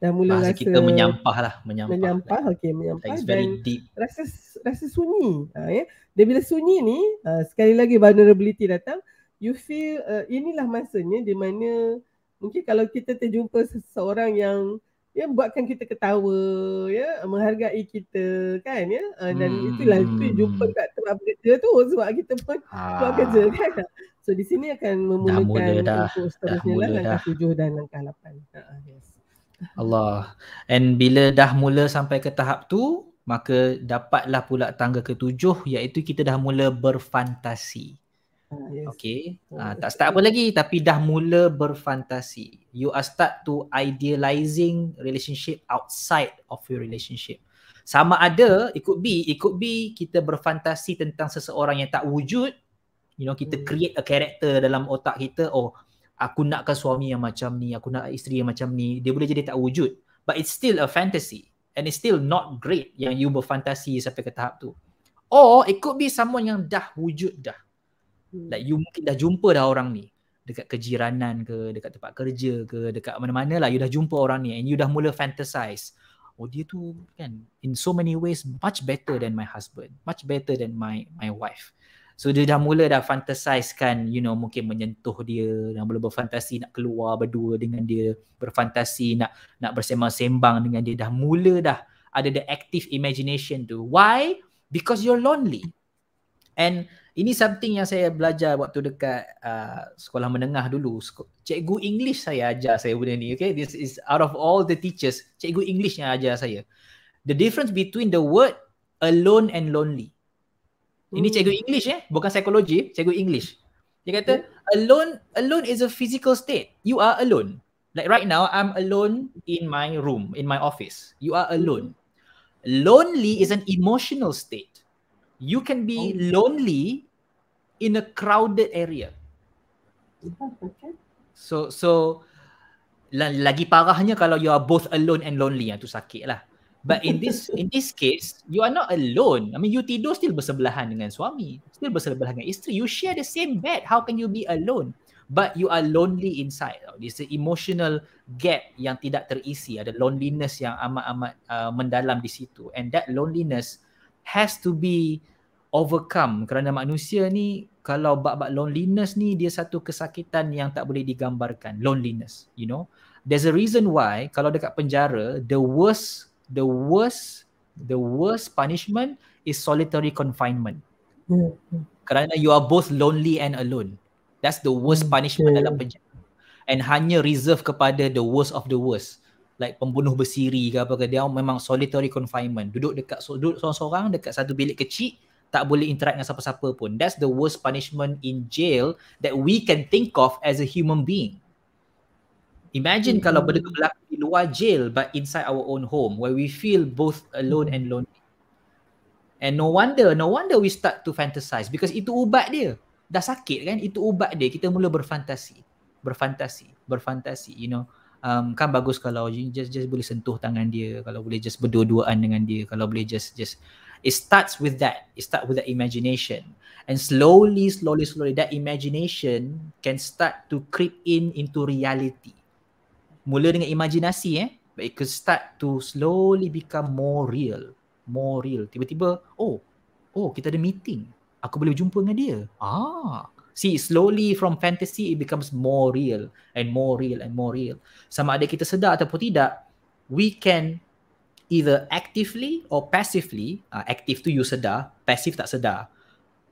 Speaker 2: Dah mula
Speaker 1: Bahasa
Speaker 2: rasa
Speaker 1: kita menyampah lah. Menyampah,
Speaker 2: menyampah okey menyampah. Dan deep. rasa rasa sunyi. Ha, ya. Dan bila sunyi ni, uh, sekali lagi vulnerability datang, you feel uh, inilah masanya di mana mungkin kalau kita terjumpa seseorang yang ya buatkan kita ketawa ya. Menghargai kita kan ya. Uh, dan hmm. itulah itu jumpa kat tempat kerja tu sebab kita pun ha. buat kerja kan. So di sini akan memulakan untuk seterusnya lah langkah tujuh dan langkah lapan. Uh, yes.
Speaker 1: Allah. And bila dah mula sampai ke tahap tu maka dapatlah pula tangga ketujuh iaitu kita dah mula berfantasi. Ah, yes. Okay. Uh, tak start apa lagi tapi dah mula berfantasi. You are start to idealizing relationship outside of your relationship. Sama ada, it could be, it could be kita berfantasi tentang seseorang yang tak wujud. You know, kita hmm. create a character dalam otak kita. Oh, aku nakkan suami yang macam ni, aku nak isteri yang macam ni. Dia boleh jadi tak wujud. But it's still a fantasy. And it's still not great yang you berfantasi sampai ke tahap tu. Or it could be someone yang dah wujud dah. Hmm. Like you mungkin dah jumpa dah orang ni dekat kejiranan ke, dekat tempat kerja ke, dekat mana-mana lah you dah jumpa orang ni and you dah mula fantasize. Oh dia tu kan in so many ways much better than my husband, much better than my my wife. So dia dah mula dah fantasize kan, you know, mungkin menyentuh dia, dah mula berfantasi nak keluar berdua dengan dia, berfantasi nak nak bersembang-sembang dengan dia, dah mula dah ada the active imagination tu. Why? Because you're lonely. And ini something yang saya belajar waktu dekat uh, sekolah menengah dulu. Cikgu English saya ajar saya benda ni. Okay, this is out of all the teachers, cikgu English yang ajar saya. The difference between the word alone and lonely. Ini hmm. cikgu English eh, bukan psikologi, cikgu English. Dia kata hmm. alone, alone is a physical state. You are alone. Like right now, I'm alone in my room, in my office. You are alone. Lonely is an emotional state you can be oh. lonely in a crowded area. Okay. So so lagi parahnya kalau you are both alone and lonely yang tu sakit lah. But in this [LAUGHS] in this case, you are not alone. I mean, you tidur still bersebelahan dengan suami, still bersebelahan dengan isteri. You share the same bed. How can you be alone? But you are lonely inside. This emotional gap yang tidak terisi. Ada loneliness yang amat-amat uh, mendalam di situ. And that loneliness has to be overcome. Kerana manusia ni kalau bab-bab loneliness ni dia satu kesakitan yang tak boleh digambarkan. Loneliness you know. There's a reason why kalau dekat penjara the worst the worst the worst punishment is solitary confinement. Hmm. kerana you are both lonely and alone. That's the worst hmm, punishment dalam penjara. And hanya reserve kepada the worst of the worst. Like pembunuh bersiri ke apa ke dia memang solitary confinement. Duduk dekat duduk seorang-seorang dekat satu bilik kecil tak boleh interact dengan siapa-siapa pun. That's the worst punishment in jail that we can think of as a human being. Imagine mm-hmm. kalau benda berlaku di luar jail but inside our own home where we feel both alone and lonely. And no wonder, no wonder we start to fantasize because itu ubat dia. Dah sakit kan? Itu ubat dia. Kita mula berfantasi. Berfantasi. Berfantasi, you know. Um, kan bagus kalau just just boleh sentuh tangan dia, kalau boleh just berdua-duaan dengan dia, kalau boleh just just it starts with that. It starts with the imagination. And slowly slowly slowly that imagination can start to creep in into reality. Mula dengan imajinasi eh but it could start to slowly become more real more real. Tiba-tiba oh oh kita ada meeting. Aku boleh jumpa dengan dia. Ah. See slowly from fantasy it becomes more real and more real and more real. Sama ada kita sedar ataupun tidak we can either actively or passively, uh, active tu you sedar, passive tak sedar,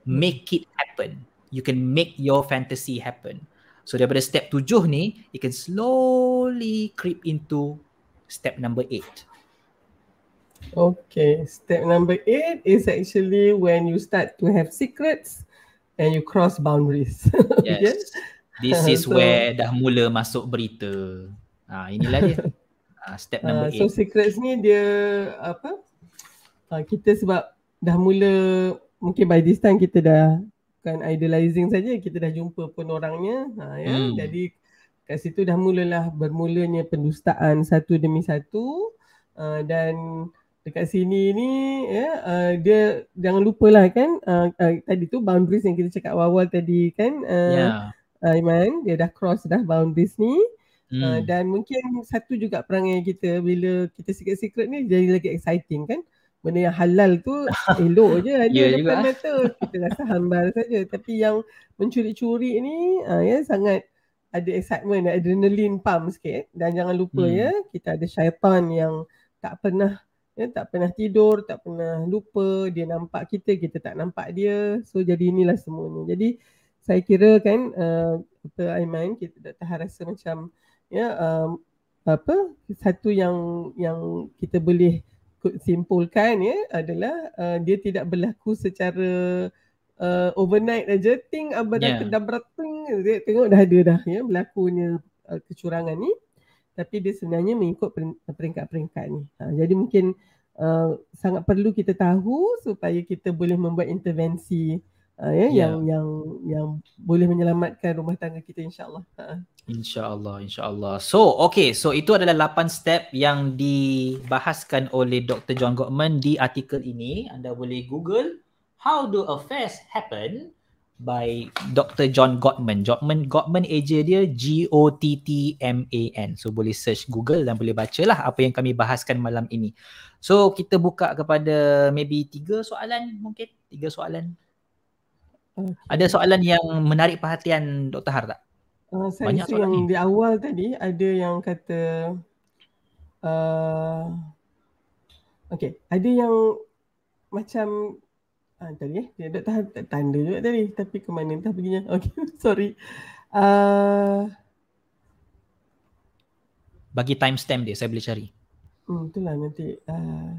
Speaker 1: make it happen. You can make your fantasy happen. So daripada step tujuh ni, you can slowly creep into step number eight.
Speaker 2: Okay, step number eight is actually when you start to have secrets and you cross boundaries. [LAUGHS]
Speaker 1: yes. yes. This is [LAUGHS] so, where dah mula masuk berita. Ah, inilah dia. [LAUGHS] uh, step number 8. Uh,
Speaker 2: so secrets ni dia apa? Uh, kita sebab dah mula mungkin by this time kita dah bukan idolizing saja kita dah jumpa pun orangnya ha, ya hmm. jadi kat situ dah mulalah bermulanya pendustaan satu demi satu uh, dan dekat sini ni ya uh, dia jangan lupalah kan uh, uh, tadi tu boundaries yang kita cakap awal-awal tadi kan uh, yeah. Aiman dia dah cross dah boundaries ni hmm. uh, dan mungkin satu juga perangai kita bila kita secret-secret ni jadi lagi exciting kan benda yang halal tu [LAUGHS] elok je ada yeah, depan mata kita rasa hambal saja tapi yang mencuri-curi ni uh, ya sangat ada excitement adrenaline pump sikit dan jangan lupa hmm. ya kita ada syaitan yang tak pernah ya, tak pernah tidur, tak pernah lupa, dia nampak kita, kita tak nampak dia. So jadi inilah semuanya. Jadi saya kira kan uh, apa Aiman kita dah tahan rasa macam ya um, apa satu yang yang kita boleh simpulkan ya adalah uh, dia tidak berlaku secara uh, overnight aja ting abadan yeah. dia tengok dah ada dah ya berlakunya uh, kecurangan ni tapi dia sebenarnya mengikut peringkat-peringkat ni. Ha, jadi mungkin uh, sangat perlu kita tahu supaya kita boleh membuat intervensi uh, ya, yeah. yang yang yang boleh menyelamatkan rumah tangga kita insyaAllah. Ha.
Speaker 1: InsyaAllah, insyaAllah. So, okay. So, itu adalah 8 step yang dibahaskan oleh Dr. John Gottman di artikel ini. Anda boleh Google, How do affairs happen? by Dr. John Gottman. Gottman, Gottman eja dia G-O-T-T-M-A-N. So boleh search Google dan boleh baca lah apa yang kami bahaskan malam ini. So kita buka kepada maybe tiga soalan mungkin. Tiga soalan. Okay. Ada soalan yang menarik perhatian Dr. Har tak?
Speaker 2: Uh, saya Banyak soalan yang ni. di awal tadi ada yang kata uh, Okay, ada yang macam Ah, tadi eh. Dia tak tahan tak tanda juga tadi. Tapi ke mana entah perginya. [LAUGHS] Okay, sorry. Uh...
Speaker 1: Bagi timestamp dia, saya boleh cari.
Speaker 2: Hmm, itulah nanti. Uh...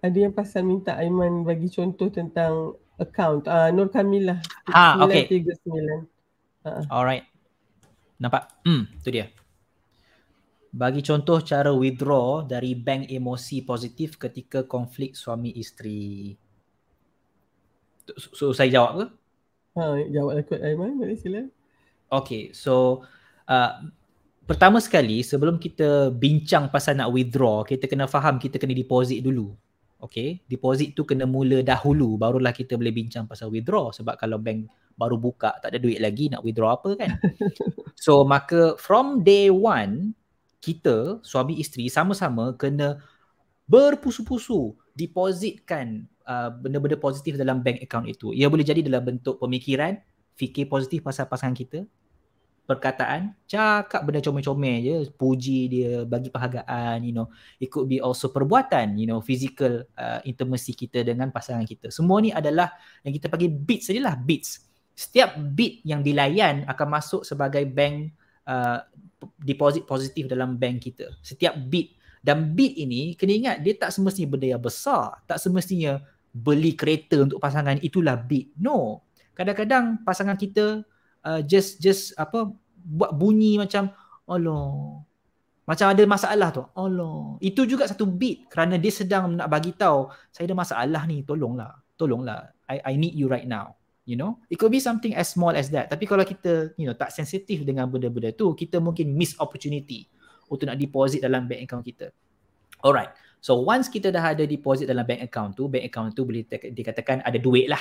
Speaker 2: Ada yang pasal minta Aiman bagi contoh tentang account. Uh, Nur Kamilah.
Speaker 1: Ah, okay. Uh. Alright. Nampak? Hmm, tu dia. Bagi contoh cara withdraw dari bank emosi positif ketika konflik suami isteri. So, saya jawab ke?
Speaker 2: Ha, jawab ikut Aiman, boleh sila.
Speaker 1: Okay, so uh, pertama sekali sebelum kita bincang pasal nak withdraw, kita kena faham kita kena deposit dulu. Okay, deposit tu kena mula dahulu barulah kita boleh bincang pasal withdraw sebab kalau bank baru buka tak ada duit lagi nak withdraw apa kan. [LAUGHS] so maka from day one kita suami isteri sama-sama kena berpusu-pusu depositkan uh, benda-benda positif dalam bank account itu. Ia boleh jadi dalam bentuk pemikiran, fikir positif pasal pasangan kita, perkataan, cakap benda comel-comel je, puji dia, bagi penghargaan, you know. It could be also perbuatan, you know, physical uh, intimacy kita dengan pasangan kita. Semua ni adalah yang kita panggil beats sajalah, beats. Setiap beat yang dilayan akan masuk sebagai bank uh, deposit positif dalam bank kita. Setiap bit dan bit ini kena ingat dia tak semestinya benda yang besar, tak semestinya beli kereta untuk pasangan itulah bit. No. Kadang-kadang pasangan kita uh, just just apa buat bunyi macam Allah. Macam ada masalah tu. Allah. Itu juga satu bit kerana dia sedang nak bagi tahu saya ada masalah ni, tolonglah. Tolonglah. I I need you right now you know it could be something as small as that tapi kalau kita you know tak sensitif dengan benda-benda tu kita mungkin miss opportunity untuk nak deposit dalam bank account kita alright so once kita dah ada deposit dalam bank account tu bank account tu boleh dikatakan ada duit lah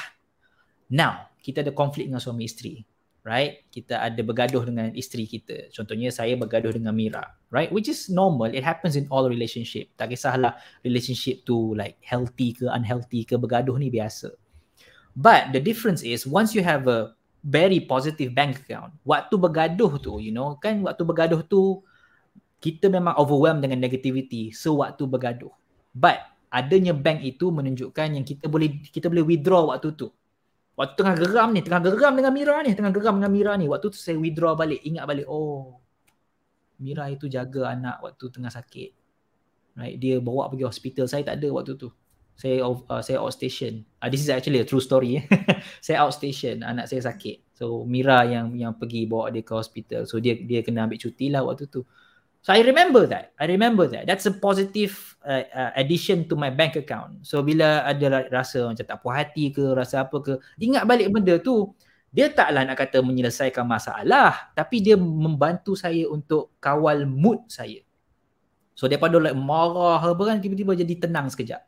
Speaker 1: now kita ada konflik dengan suami isteri right? Kita ada bergaduh dengan isteri kita. Contohnya saya bergaduh dengan Mira right? Which is normal. It happens in all relationship. Tak kisahlah relationship tu like healthy ke unhealthy ke bergaduh ni biasa. But the difference is once you have a very positive bank account, waktu bergaduh tu, you know, kan waktu bergaduh tu kita memang overwhelmed dengan negativity sewaktu bergaduh. But adanya bank itu menunjukkan yang kita boleh kita boleh withdraw waktu tu. Waktu tengah geram ni, tengah geram dengan Mira ni, tengah geram dengan Mira ni, waktu tu saya withdraw balik, ingat balik, oh Mira itu jaga anak waktu tengah sakit. Right, dia bawa pergi hospital, saya tak ada waktu tu saya uh, saya outstation. Uh, this is actually a true story. [LAUGHS] saya outstation, anak saya sakit. So Mira yang yang pergi bawa dia ke hospital. So dia dia kena ambil cuti lah waktu tu. So I remember that. I remember that. That's a positive uh, uh, addition to my bank account. So bila ada rasa macam tak puas hati ke, rasa apa ke, ingat balik benda tu, dia taklah nak kata menyelesaikan masalah, tapi dia membantu saya untuk kawal mood saya. So daripada like marah apa kan tiba-tiba jadi tenang sekejap.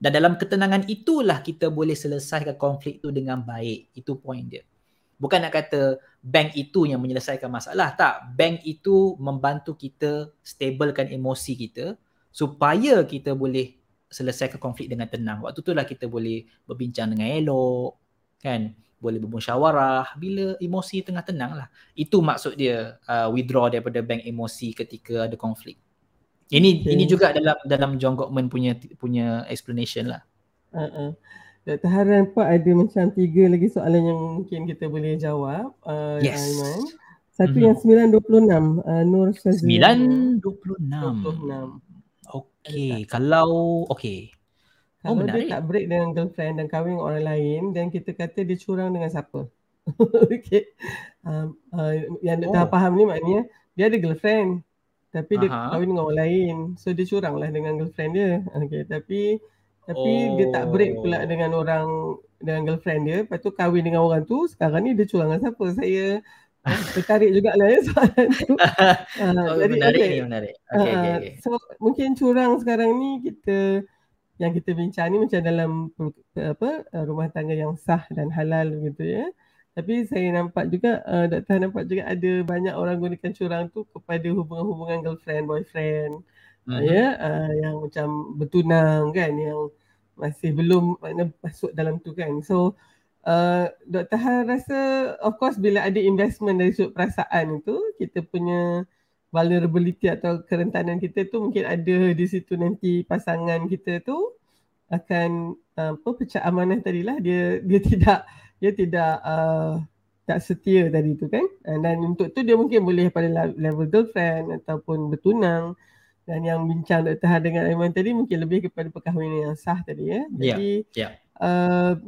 Speaker 1: Dan dalam ketenangan itulah kita boleh selesaikan konflik tu dengan baik. Itu point dia. Bukan nak kata bank itu yang menyelesaikan masalah. Tak. Bank itu membantu kita stablekan emosi kita supaya kita boleh selesaikan konflik dengan tenang. Waktu itulah kita boleh berbincang dengan elok. Kan? Boleh bermusyawarah bila emosi tengah tenang lah. Itu maksud dia uh, withdraw daripada bank emosi ketika ada konflik. Ini okay. ini juga dalam dalam John Gottman punya punya explanation lah.
Speaker 2: Uh-uh. Dr. Haran Pak ada macam tiga lagi soalan yang mungkin kita boleh jawab. Uh,
Speaker 1: yes.
Speaker 2: Aiman. Satu mm-hmm. yang 926. Uh, Nur
Speaker 1: Shazli. 926. 26. Okay. Kalau, okay.
Speaker 2: Oh, Kalau menarik. dia tak break dengan girlfriend dan kahwin dengan orang lain, dan kita kata dia curang dengan siapa? [LAUGHS] okay. Um, uh, yang. Oh. faham ni maknanya, dia ada girlfriend tapi dia Aha. kahwin dengan orang lain so dia curang lah dengan girlfriend dia okay. tapi tapi oh. dia tak break pula oh. dengan orang dengan girlfriend dia lepas tu kahwin dengan orang tu sekarang ni dia curang dengan siapa saya tertarik jugalah ya soalan tu
Speaker 1: uh, [LAUGHS] oh, jadi, menarik okay. ni menarik okay, uh, okay, okay.
Speaker 2: so mungkin curang sekarang ni kita yang kita bincang ni macam dalam apa rumah tangga yang sah dan halal gitu ya tapi saya nampak juga, uh, doktor nampak juga ada banyak orang gunakan curang tu kepada hubungan-hubungan girlfriend, boyfriend. Uh-huh. Ya, uh, yang macam bertunang kan, yang masih belum makna masuk dalam tu kan. So, uh, Dr. Han rasa of course bila ada investment dari sudut perasaan itu, kita punya vulnerability atau kerentanan kita tu mungkin ada di situ nanti pasangan kita tu akan uh, apa pecah amanah tadilah dia dia [LAUGHS] tidak dia tidak uh, tak setia tadi tu kan dan untuk tu dia mungkin boleh pada level girlfriend ataupun bertunang dan yang bincang Dr. Har dengan Aiman tadi mungkin lebih kepada perkahwinan yang sah tadi ya.
Speaker 1: ya jadi yeah, yeah.
Speaker 2: Uh,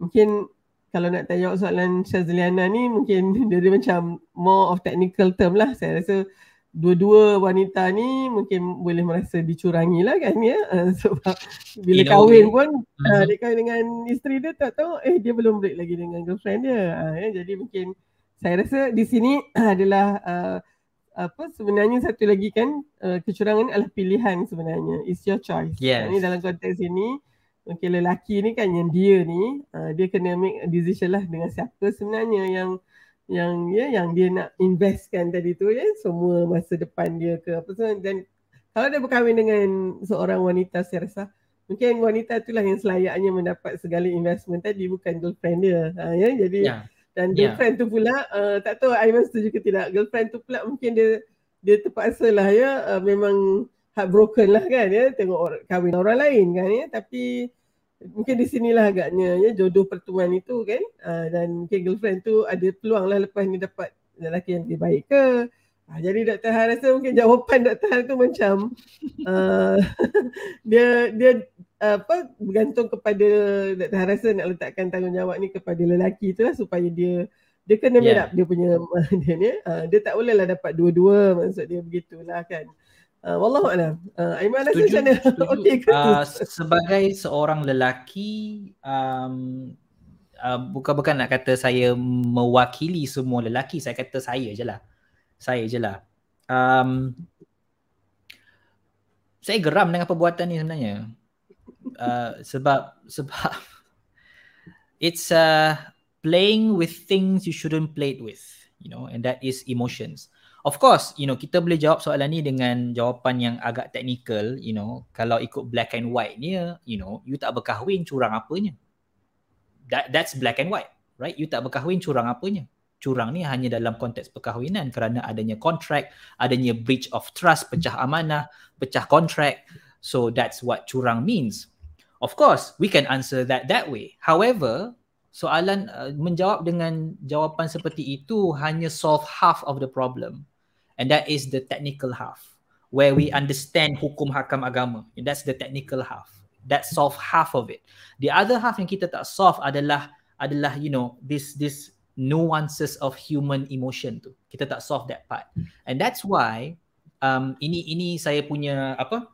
Speaker 2: mungkin kalau nak tanya soalan Syazliana ni mungkin [LAUGHS] dia, dia macam more of technical term lah saya rasa dua-dua wanita ni mungkin boleh merasa dicurangi lah kan ya uh, [LAUGHS] sebab bila you kahwin know, pun uh, uh, dia kahwin dengan isteri dia tak tahu eh dia belum break lagi dengan girlfriend dia uh, ya. jadi mungkin saya rasa di sini [CLEARS THROAT] adalah uh, apa sebenarnya satu lagi kan uh, kecurangan adalah pilihan sebenarnya. It's your choice.
Speaker 1: Yes.
Speaker 2: ini dalam konteks ini mungkin lelaki ni kan yang dia ni uh, dia kena make a decision lah dengan siapa sebenarnya yang yang ya yang dia nak investkan tadi tu ya. Semua masa depan dia ke apa semua. Dan kalau dia berkahwin dengan seorang wanita saya rasa mungkin wanita itulah yang selayaknya mendapat segala investment tadi bukan girlfriend dia. Ha, ya jadi yeah. Dan ya. girlfriend yeah. tu pula uh, tak tahu Aiman setuju ke tidak girlfriend tu pula mungkin dia dia terpaksa lah ya uh, memang heartbroken lah kan ya tengok orang, kahwin orang lain kan ya tapi mungkin di sinilah agaknya ya jodoh pertemuan itu kan uh, dan mungkin girlfriend tu ada peluang lah lepas ni dapat lelaki yang lebih baik ke uh, jadi Dr. Han rasa mungkin jawapan Dr. Han tu macam uh, [LAUGHS] [LAUGHS] dia dia apa bergantung kepada Dr. Han rasa nak letakkan tanggungjawab ni kepada lelaki tu lah supaya dia dia kena yeah. dia punya dia ni uh, dia tak boleh lah dapat dua-dua maksud dia begitulah kan Uh, wallahu a'lam. Uh, Aiman rasa macam mana? [LAUGHS]
Speaker 1: Okey ke? Uh, sebagai seorang lelaki um, uh, bukan bukan nak kata saya mewakili semua lelaki, saya kata saya je lah. Saya je lah. Um, saya geram dengan perbuatan ni sebenarnya. Uh, sebab sebab [LAUGHS] it's uh, playing with things you shouldn't play with, you know, and that is emotions. Of course, you know, kita boleh jawab soalan ni dengan jawapan yang agak technical, you know, kalau ikut black and white ni, you know, you tak berkahwin curang apanya. That that's black and white, right? You tak berkahwin curang apanya. Curang ni hanya dalam konteks perkahwinan kerana adanya kontrak, adanya breach of trust, pecah amanah, pecah kontrak. So that's what curang means. Of course, we can answer that that way. However, soalan uh, menjawab dengan jawapan seperti itu hanya solve half of the problem. And that is the technical half where we understand hukum hakam agama. That's the technical half. That solve half of it. The other half yang kita tak solve adalah adalah you know this this nuances of human emotion tu. Kita tak solve that part. And that's why um, ini ini saya punya apa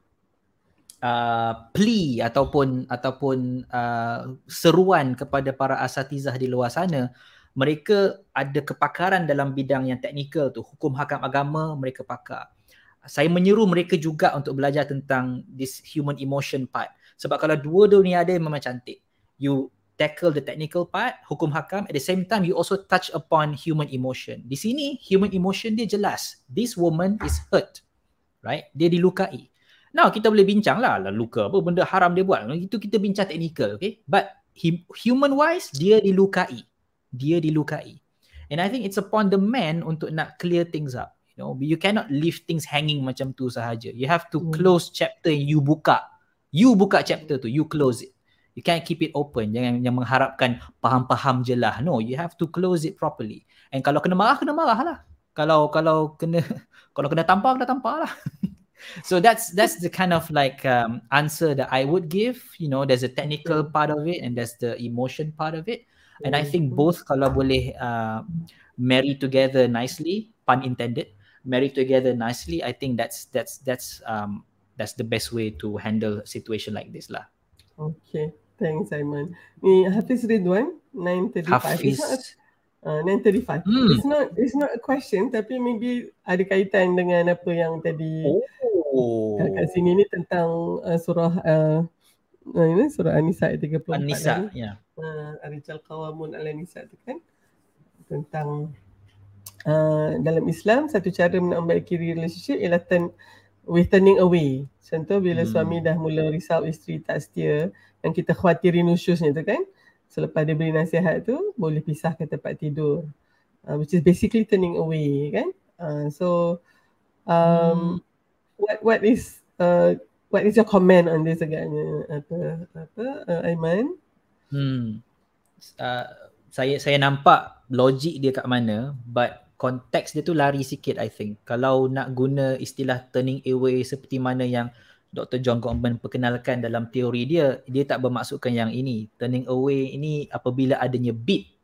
Speaker 1: uh, plea ataupun ataupun uh, seruan kepada para asatizah di luar sana mereka ada kepakaran dalam bidang yang teknikal tu hukum hakam agama mereka pakar. Saya menyeru mereka juga untuk belajar tentang this human emotion part. Sebab kalau dua-dua ni ada memang cantik. You tackle the technical part hukum hakam at the same time you also touch upon human emotion. Di sini human emotion dia jelas. This woman is hurt right? Dia dilukai now kita boleh bincang lah, lah luka apa benda haram dia buat itu kita bincang technical okay but human wise dia dilukai dia dilukai and i think it's upon the man untuk nak clear things up you know you cannot leave things hanging macam tu sahaja you have to hmm. close chapter yang you buka you buka chapter tu you close it You can't keep it open. Jangan yang mengharapkan faham-faham je lah. No, you have to close it properly. And kalau kena marah, kena marah lah. Kalau kalau kena [LAUGHS] kalau kena tampar, kena tampar lah. [LAUGHS] so that's that's the kind of like um, answer that I would give. You know, there's a technical part of it and there's the emotion part of it. And I think both kalau boleh uh, marry together nicely, pun intended, marry together nicely, I think that's that's that's um that's the best way to handle a situation like this lah.
Speaker 2: Okay. Thanks Simon. Ni Hafiz Ridwan 935. Hafiz. Uh, 935. Hmm. It's not it's not a question tapi maybe ada kaitan dengan apa yang tadi oh. kat sini ni tentang uh, surah uh, uh, ini surah An-Nisa ayat 34
Speaker 1: An-Nisa ya. Yeah.
Speaker 2: Uh, Arijal Qawamun Al-Nisa tu kan tentang uh, dalam Islam satu cara memperbaiki relationship ialah turn with turning away. Contoh bila hmm. suami dah mula risau isteri tak setia yang kita khawatiri nusyusnya tu kan selepas dia beri nasihat tu boleh pisah ke tempat tidur. Uh, which is basically turning away kan? Uh, so um, hmm. what what is uh, what is your comment on this agaknya apa apa uh, Aiman?
Speaker 1: Hmm. Uh, saya saya nampak logik dia kat mana but konteks dia tu lari sikit I think. Kalau nak guna istilah turning away seperti mana yang Dr. John Gottman perkenalkan dalam teori dia, dia tak bermaksudkan yang ini. Turning away ini apabila adanya beat.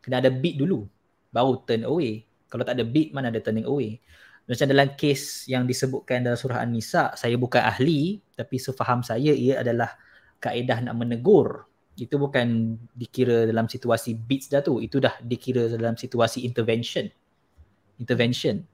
Speaker 1: Kena ada beat dulu. Baru turn away. Kalau tak ada beat, mana ada turning away. Macam dalam kes yang disebutkan dalam surah An-Nisa, saya bukan ahli, tapi sefaham saya ia adalah kaedah nak menegur. Itu bukan dikira dalam situasi beats dah tu. Itu dah dikira dalam situasi intervention. Intervention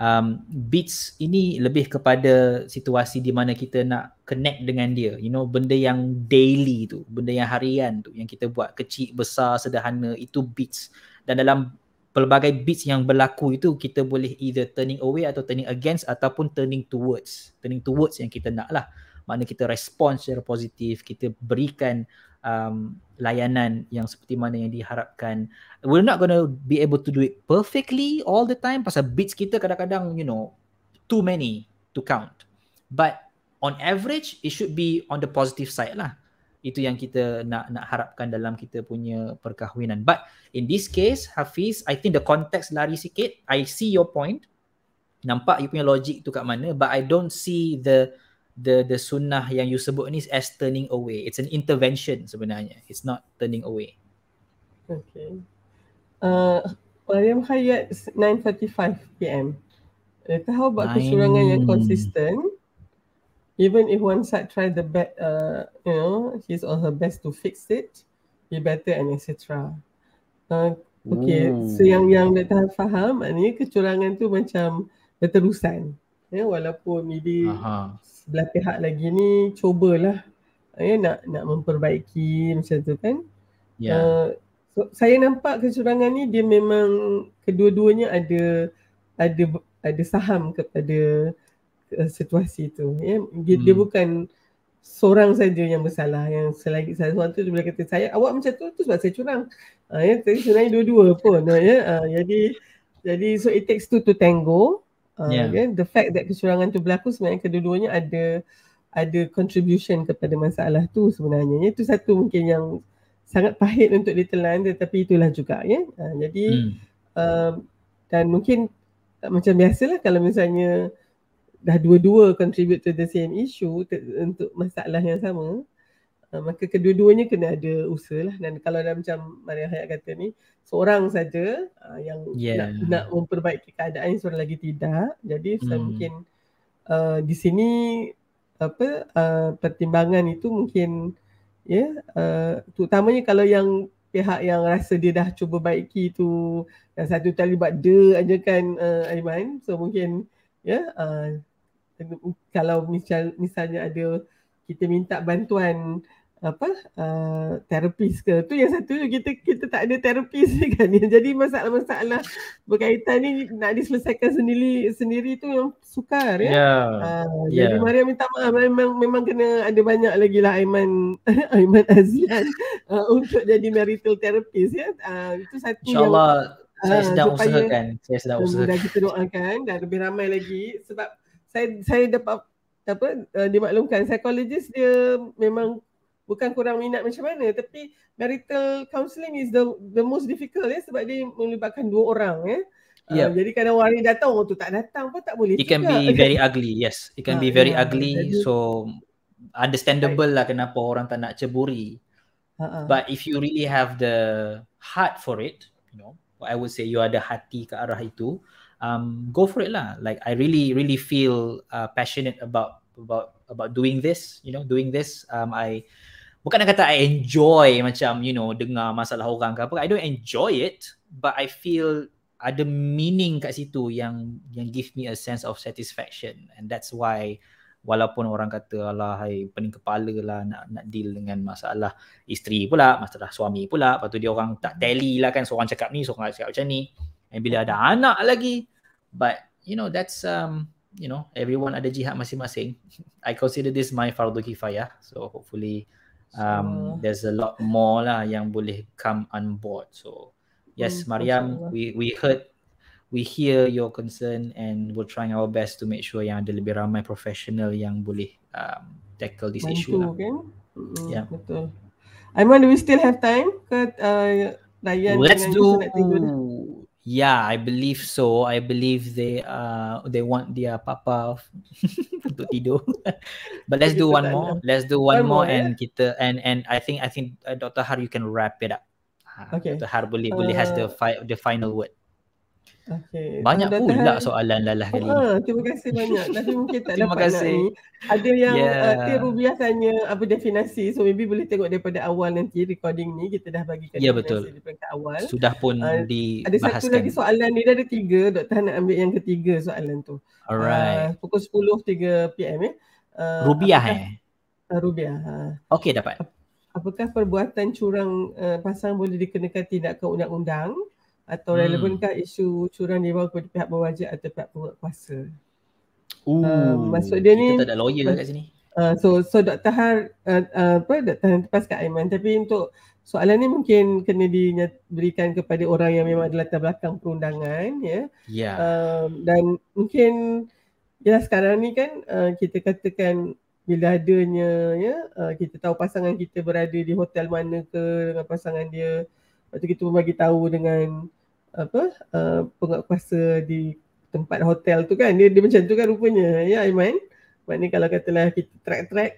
Speaker 1: um, beats ini lebih kepada situasi di mana kita nak connect dengan dia. You know benda yang daily tu benda yang harian tu yang kita buat kecil besar sederhana itu beats. Dan dalam pelbagai beats yang berlaku itu kita boleh either turning away atau turning against ataupun turning towards. Turning towards yang kita nak lah. Makna kita respon secara positif kita berikan um, layanan yang seperti mana yang diharapkan. We're not going to be able to do it perfectly all the time pasal beats kita kadang-kadang, you know, too many to count. But on average, it should be on the positive side lah. Itu yang kita nak nak harapkan dalam kita punya perkahwinan. But in this case, Hafiz, I think the context lari sikit. I see your point. Nampak you punya logic tu kat mana. But I don't see the the the sunnah yang you sebut ni as turning away. It's an intervention sebenarnya. It's not turning away.
Speaker 2: Okay. Uh, Mariam Hayat 9.45 PM. Uh, how about Nine. kecurangan yang konsisten? Even if one side try the best, uh, you know, his or her best to fix it, be better and etc. Uh, okay, Ooh. so yang yang dah faham, ini kecurangan tu macam berterusan. Ya, walaupun maybe Aha sebelah pihak lagi ni cubalah ya nak nak memperbaiki macam tu kan. Ya. Yeah. Uh, so, saya nampak kecurangan ni dia memang kedua-duanya ada ada ada saham kepada uh, situasi tu ya. Dia, hmm. dia bukan seorang saja yang bersalah yang selagi saya seorang tu boleh kata saya awak macam tu tu sebab saya curang. Uh, ya tapi sebenarnya dua-dua pun uh, ya. Uh, jadi jadi so it takes two to tango. Uh, yeah. okay? The fact that kecurangan tu berlaku sebenarnya kedua-duanya ada ada contribution kepada masalah tu sebenarnya. Itu satu mungkin yang sangat pahit untuk ditelan tetapi itulah juga ya. Uh, jadi hmm. uh, dan mungkin uh, macam biasalah kalau misalnya dah dua-dua contribute to the same issue te- untuk masalah yang sama maka kedua-duanya kena ada usaha lah dan kalau dalam macam Maria Hayat kata ni seorang saja uh, yang
Speaker 1: Yeah.
Speaker 2: nak, nak memperbaiki keadaan seorang lagi tidak jadi saya
Speaker 1: Hmm.
Speaker 2: mungkin uh, di sini apa uh, pertimbangan itu mungkin ya uh, terutamanya kalau yang pihak yang rasa dia dah cuba baiki tu yang satu buat de aja kan uh, Aiman so mungkin ya uh, kalau misal misalnya ada kita minta bantuan apa uh, terapis ke tu yang satu kita kita tak ada terapis kan [LAUGHS] jadi masalah-masalah berkaitan ni nak diselesaikan sendiri sendiri tu yang sukar ya
Speaker 1: Yeah.
Speaker 2: Ah,
Speaker 1: Ya.
Speaker 2: Jadi Maria minta maaf memang memang kena ada banyak lagi lah Aiman [LAUGHS] Aiman Azlan uh, untuk jadi marital therapist ya. Uh, itu satu
Speaker 1: InsyaAllah saya
Speaker 2: Ah,
Speaker 1: sedang
Speaker 2: supaya-
Speaker 1: usahakan. Saya sedang
Speaker 2: yang
Speaker 1: usahakan.
Speaker 2: dah kita doakan dan lebih ramai lagi sebab saya saya dapat apa uh, dimaklumkan psikologis dia memang bukan kurang minat macam mana tapi marital counselling is the the most difficult ya sebab dia melibatkan dua orang ya. Uh,
Speaker 1: Yep.
Speaker 2: jadi kadang orang datang orang tu tak datang pun tak boleh
Speaker 1: It can
Speaker 2: juga.
Speaker 1: be [LAUGHS] very ugly. Yes, it can
Speaker 2: Ah,
Speaker 1: be very
Speaker 2: yeah.
Speaker 1: ugly.
Speaker 2: Jadi-
Speaker 1: So understandable lah kenapa orang tak nak ceburi.
Speaker 2: Ha-ha.
Speaker 1: But if you really have the heart for it, you know, I would say you ada hati ke arah itu, um, go for it lah. Like I really, really feel uh, passionate about about about doing this. You know, doing this. Um, I bukan nak kata I enjoy macam you know dengar masalah orang ke apa. I don't enjoy it, but I feel ada meaning kat situ yang yang give me a sense of satisfaction, and that's why walaupun orang kata alah hai pening kepala lah nak nak deal dengan masalah isteri pula, masalah suami pula, lepas tu dia orang tak tally lah kan seorang cakap ni, seorang cakap macam ni. And bila ada anak lagi, but you know that's um you know everyone ada jihad masing-masing. [LAUGHS] I consider this my fardu kifayah. So hopefully um
Speaker 2: So-
Speaker 1: there's a lot more lah yang boleh come on board. So yes,
Speaker 2: Hmm,
Speaker 1: Mariam, we we heard we hear your concern and we're trying our best to make sure yang ada lebih ramai professional yang boleh um, tackle this issue lah.
Speaker 2: Kan? Mm,
Speaker 1: Yeah.
Speaker 2: Betul. Aiman, do we still have time ke uh, Ryan
Speaker 1: Let's do. Yeah, I believe so. I believe they uh they want their papa [LAUGHS] untuk tidur. [LAUGHS] But let's do one more. Let's do one,
Speaker 2: One
Speaker 1: more,
Speaker 2: more,
Speaker 1: and kita and and I think I think uh, Dr. Har you can wrap it up. Ah,
Speaker 2: Okay.
Speaker 1: Dr. Har boleh boleh has the
Speaker 2: Uh,
Speaker 1: fi- the final word.
Speaker 2: Okay.
Speaker 1: Banyak pula
Speaker 2: Han-
Speaker 1: soalan lalah kali ni.
Speaker 2: Ah, terima kasih banyak. Tapi mungkin tak
Speaker 1: Terima
Speaker 2: dapat nak
Speaker 1: kasih.
Speaker 2: ni. Ada yang
Speaker 1: Yeah.
Speaker 2: yeah. uh, Tia Rubiah tanya apa definasi. So maybe boleh tengok daripada awal nanti recording ni kita dah bagikan definasi
Speaker 1: betul.
Speaker 2: daripada awal.
Speaker 1: Sudah pun
Speaker 2: Ah, Ada satu
Speaker 1: dibahaskan.
Speaker 2: lagi soalan ni dah ada tiga. Doktor nak ambil yang ketiga soalan tu.
Speaker 1: Alright.
Speaker 2: Uh, pukul 10 3 PM eh. Uh,
Speaker 1: Rubiah
Speaker 2: apakah,
Speaker 1: eh.
Speaker 2: Uh, Rubiah. Ha.
Speaker 1: Okey dapat.
Speaker 2: Apakah perbuatan curang uh, pasangan boleh dikenakan tindakan undang-undang atau
Speaker 1: Hmm.
Speaker 2: relevankah isu curang dibawa kepada pihak berwajib atau pihak penguatkuasa?
Speaker 1: Ooh,
Speaker 2: Ah, maksud dia ni-
Speaker 1: kita tak ada lawyer kat sini.
Speaker 2: Uh, so so Dr. Har uh, uh, apa Dr. Han tepas kat Aiman tapi untuk soalan ni mungkin kena diberikan kepada orang yang memang ada latar belakang perundangan ya.
Speaker 1: Ya.
Speaker 2: Um, dan mungkin ya sekarang ni kan uh, kita katakan bila adanya ya uh, kita tahu pasangan kita berada di hotel mana ke dengan pasangan dia lepas tu kita pun bagi tahu dengan apa uh, penguatkuasa di tempat hotel tu kan dia, dia macam tu kan rupanya. Ya Aiman. Maknanya kalau katalah kita track-track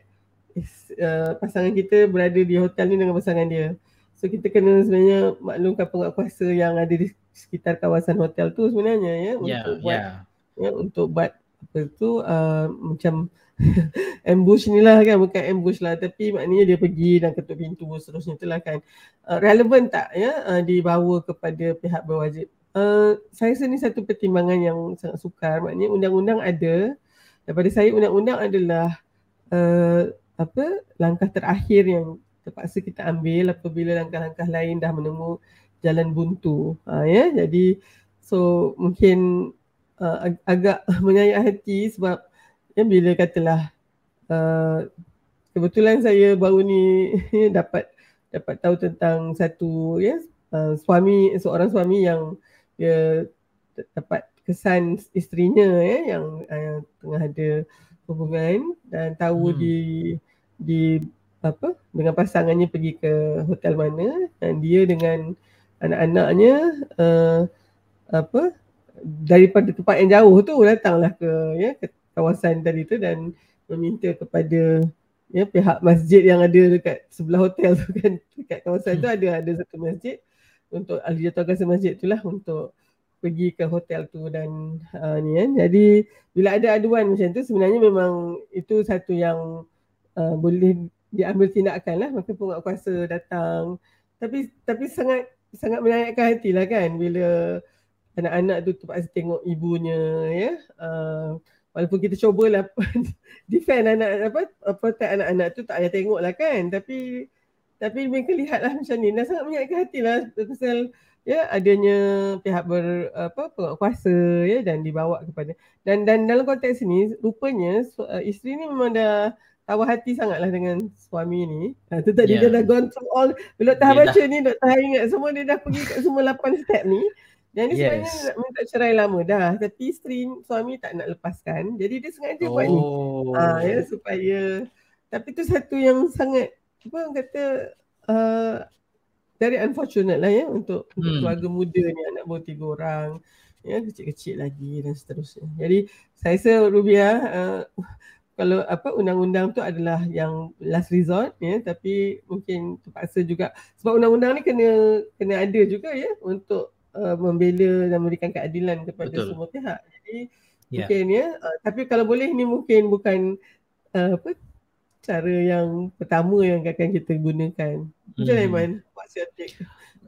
Speaker 2: is, uh, pasangan kita berada di hotel ni dengan pasangan dia. So kita kena sebenarnya maklumkan penguatkuasa yang ada di sekitar kawasan hotel tu sebenarnya ya
Speaker 1: Ya,
Speaker 2: untuk buat
Speaker 1: ya.
Speaker 2: ya untuk buat apa tu uh, macam [LAUGHS] ambush ni lah kan bukan ambush lah. Tapi maknanya dia pergi dan ketuk pintu seterusnya. Tu lah kan. Uh, relevan tak ya uh, dibawa kepada pihak berwajib? Uh, saya rasa ni satu pertimbangan yang sangat sukar. Maknanya undang-undang ada. Daripada saya undang-undang adalah uh, apa langkah terakhir yang terpaksa kita ambil apabila langkah-langkah lain dah menemu jalan buntu. Uh, ya jadi so mungkin uh, ag- agak [LAUGHS] menyayat hati sebab ya bila katalah uh, kebetulan saya baru ni [LAUGHS] dapat dapat tahu tentang satu ya uh, suami seorang suami yang dia dapat kesan isterinya ya yang uh, tengah ada hubungan dan tahu
Speaker 1: Hmm.
Speaker 2: di di apa dengan pasangannya pergi ke hotel mana dan dia dengan anak-anaknya uh, apa daripada tempat yang jauh tu datanglah ke ya ke kawasan tadi tu dan meminta kepada ya pihak masjid yang ada dekat sebelah hotel tu kan. [LAUGHS] Dekat kawasan hmm. tu ada ada satu masjid untuk ahli jawatankuasa masjid itulah untuk pergi ke hotel tu dan uh, ni kan. Jadi bila ada aduan macam tu sebenarnya memang itu satu yang uh, boleh diambil tindakan lah. Maka penguatkuasa datang. Tapi tapi sangat sangat menyayatkan hati lah kan. Bila anak-anak tu terpaksa tengok ibunya ya. Uh, walaupun kita cubalah [LAUGHS] defend anak apa apa tak anak-anak tu tak payah tengok lah kan tapi tapi mereka lihatlah [LAUGHS] macam ni dan sangat menyayatkan hati lah pasal ya adanya pihak ber apa penguatkuasa ya dan dibawa kepada dan dan dalam konteks ini rupanya uh, isteri ni memang dah tahu hati sangatlah dengan suami ni. Ha, tu tadi yeah. dia dah gone through all. Bila tahap baca dah. ni, Dr. ingat semua dia dah pergi kat semua 8 step ni. Dan ni yes. sebenarnya minta cerai lama dah. Tapi isteri suami tak nak lepaskan. Jadi dia sengaja oh. buat ni. Ha, ya, supaya. Tapi tu satu yang sangat, apa orang kata, uh, very unfortunate lah ya untuk, hmm. untuk keluarga muda ni, anak baru tiga orang. Ya, kecil-kecil lagi dan seterusnya. Jadi saya rasa Rubia, uh, kalau apa undang-undang tu adalah yang last resort ya tapi mungkin terpaksa juga sebab undang-undang ni kena kena ada juga ya untuk uh, membela dan memberikan keadilan kepada Betul. semua pihak. Jadi yeah. mungkin ya uh, tapi kalau boleh ni mungkin bukan uh, apa cara yang pertama yang akan kita gunakan. Macam mana Iman? What's your take?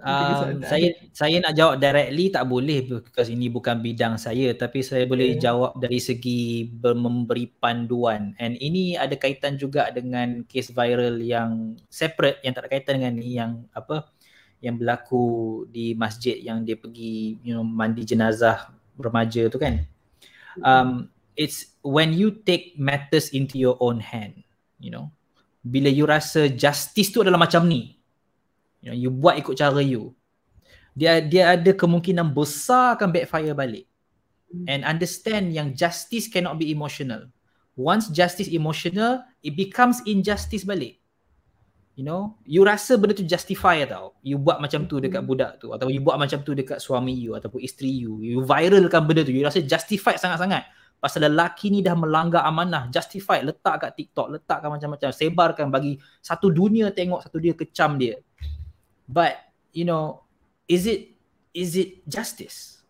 Speaker 1: Um, saya saya nak jawab directly tak boleh because ini bukan bidang saya tapi saya boleh okay. jawab dari segi memberi panduan and ini ada kaitan juga dengan case viral yang separate yang tak ada kaitan dengan ni yang apa yang berlaku di masjid yang dia pergi you know mandi jenazah remaja tu kan. Um it's when you take matters into your own hand you know. Bila you rasa justice tu adalah macam ni you know you buat ikut cara you. Dia dia ada kemungkinan besar akan backfire balik. And understand yang justice cannot be emotional. Once justice emotional it becomes injustice balik you know you rasa benda tu justify tau. You buat macam tu dekat hmm. budak tu atau you buat macam tu dekat suami you ataupun isteri you. You viralkan benda tu. You rasa justified sangat-sangat. Pasal lelaki ni dah melanggar amanah. Justified letak kat TikTok letakkan macam-macam. Sebarkan bagi satu dunia tengok satu dia kecam dia. But you know, is it is it justice?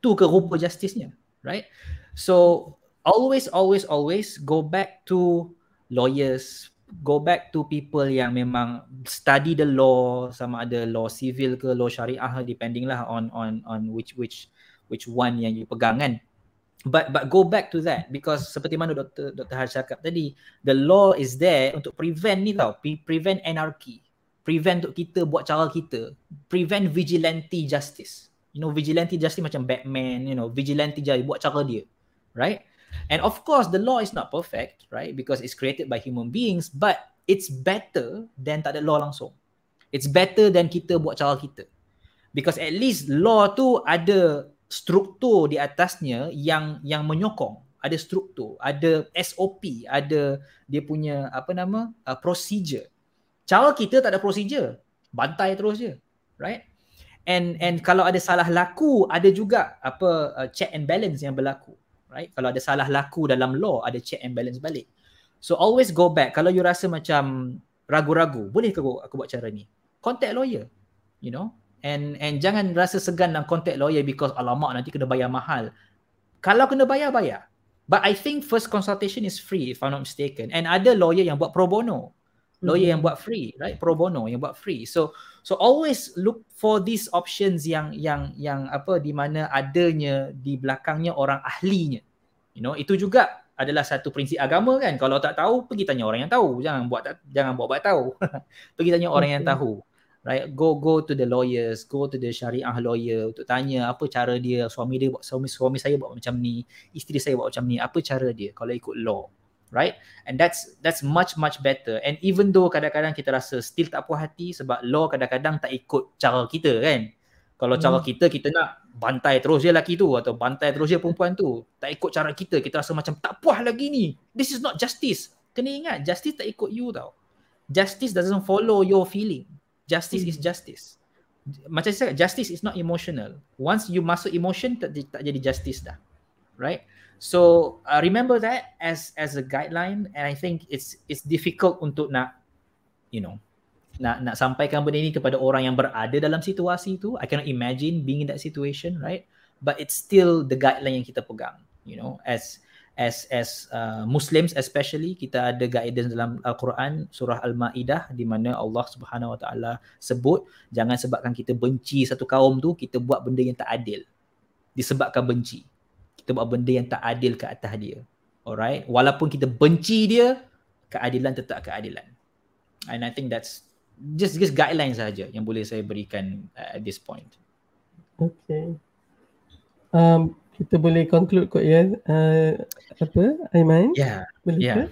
Speaker 1: Tu ke rupa justice-nya, right? So always always always go back to lawyers, go back to people yang memang study the law sama ada law civil ke law syariah depending lah on on on which which which one yang you pegang kan. But but go back to that because seperti mana Dr. Dr. Har cakap tadi, the law is there untuk prevent ni tau, prevent anarchy prevent untuk kita buat cara kita prevent vigilante justice you know vigilante justice macam Batman you know vigilante jadi buat cara dia right and of course the law is not perfect right because it's created by human beings but it's better than tak ada law langsung it's better than kita buat cara kita because at least law tu ada struktur di atasnya yang yang menyokong ada struktur ada SOP ada dia punya apa nama uh, procedure Cara kita tak ada prosedur. Bantai terus je. Right? And and kalau ada salah laku, ada juga apa uh, check and balance yang berlaku. Right? Kalau ada salah laku dalam law, ada check and balance balik. So always go back. Kalau you rasa macam ragu-ragu, boleh ke aku, aku buat cara ni? Contact lawyer. You know? And and jangan rasa segan nak contact lawyer because alamak nanti kena bayar mahal. Kalau kena bayar, bayar. But I think first consultation is free if I'm not mistaken. And ada lawyer yang buat pro bono lawyer yang hmm. buat free right? Pro bono yang buat free. So so always look for these options yang yang yang apa di mana adanya di belakangnya orang ahlinya. You know itu juga adalah satu prinsip agama kan. Kalau tak tahu pergi tanya orang yang tahu. Jangan buat jangan buat buat tahu. [LAUGHS] Pergi tanya orang yang tahu right? Go go to the lawyers go to the syariah lawyer untuk tanya apa cara dia suami dia buat suami suami saya buat macam ni isteri saya buat macam ni apa cara dia kalau ikut law right? And that's that's much much better. And even though kadang-kadang kita rasa still tak puas hati sebab law kadang-kadang tak ikut cara kita kan? Kalau hmm. cara kita kita nak bantai terus je lelaki tu atau bantai terus je perempuan tu tak ikut cara kita kita rasa macam tak puas lagi ni. This is not justice. Kena ingat justice tak ikut you tau. Justice doesn't follow your feeling. Justice hmm. is justice. Macam saya cakap justice is not emotional. Once you masuk emotion tak, tak jadi justice dah. Right So uh, remember that as as a guideline and I think it's it's difficult untuk nak you know nak nak sampaikan benda ini kepada orang yang berada dalam situasi itu. I cannot imagine being in that situation, right? But it's still the guideline yang kita pegang, you know, as as as uh, Muslims especially kita ada guidance dalam Al-Quran surah Al-Maidah di mana Allah Subhanahu Wa Taala sebut jangan sebabkan kita benci satu kaum tu kita buat benda yang tak adil disebabkan benci kita buat benda yang tak adil ke atas dia. Alright, walaupun kita benci dia, keadilan tetap keadilan. And I think that's just just guidelines saja yang boleh saya berikan uh, at this point.
Speaker 2: Okay. Um, kita boleh conclude kot ya. Uh, apa, Aiman?
Speaker 1: Yeah.
Speaker 2: Boleh
Speaker 1: yeah.
Speaker 2: ke?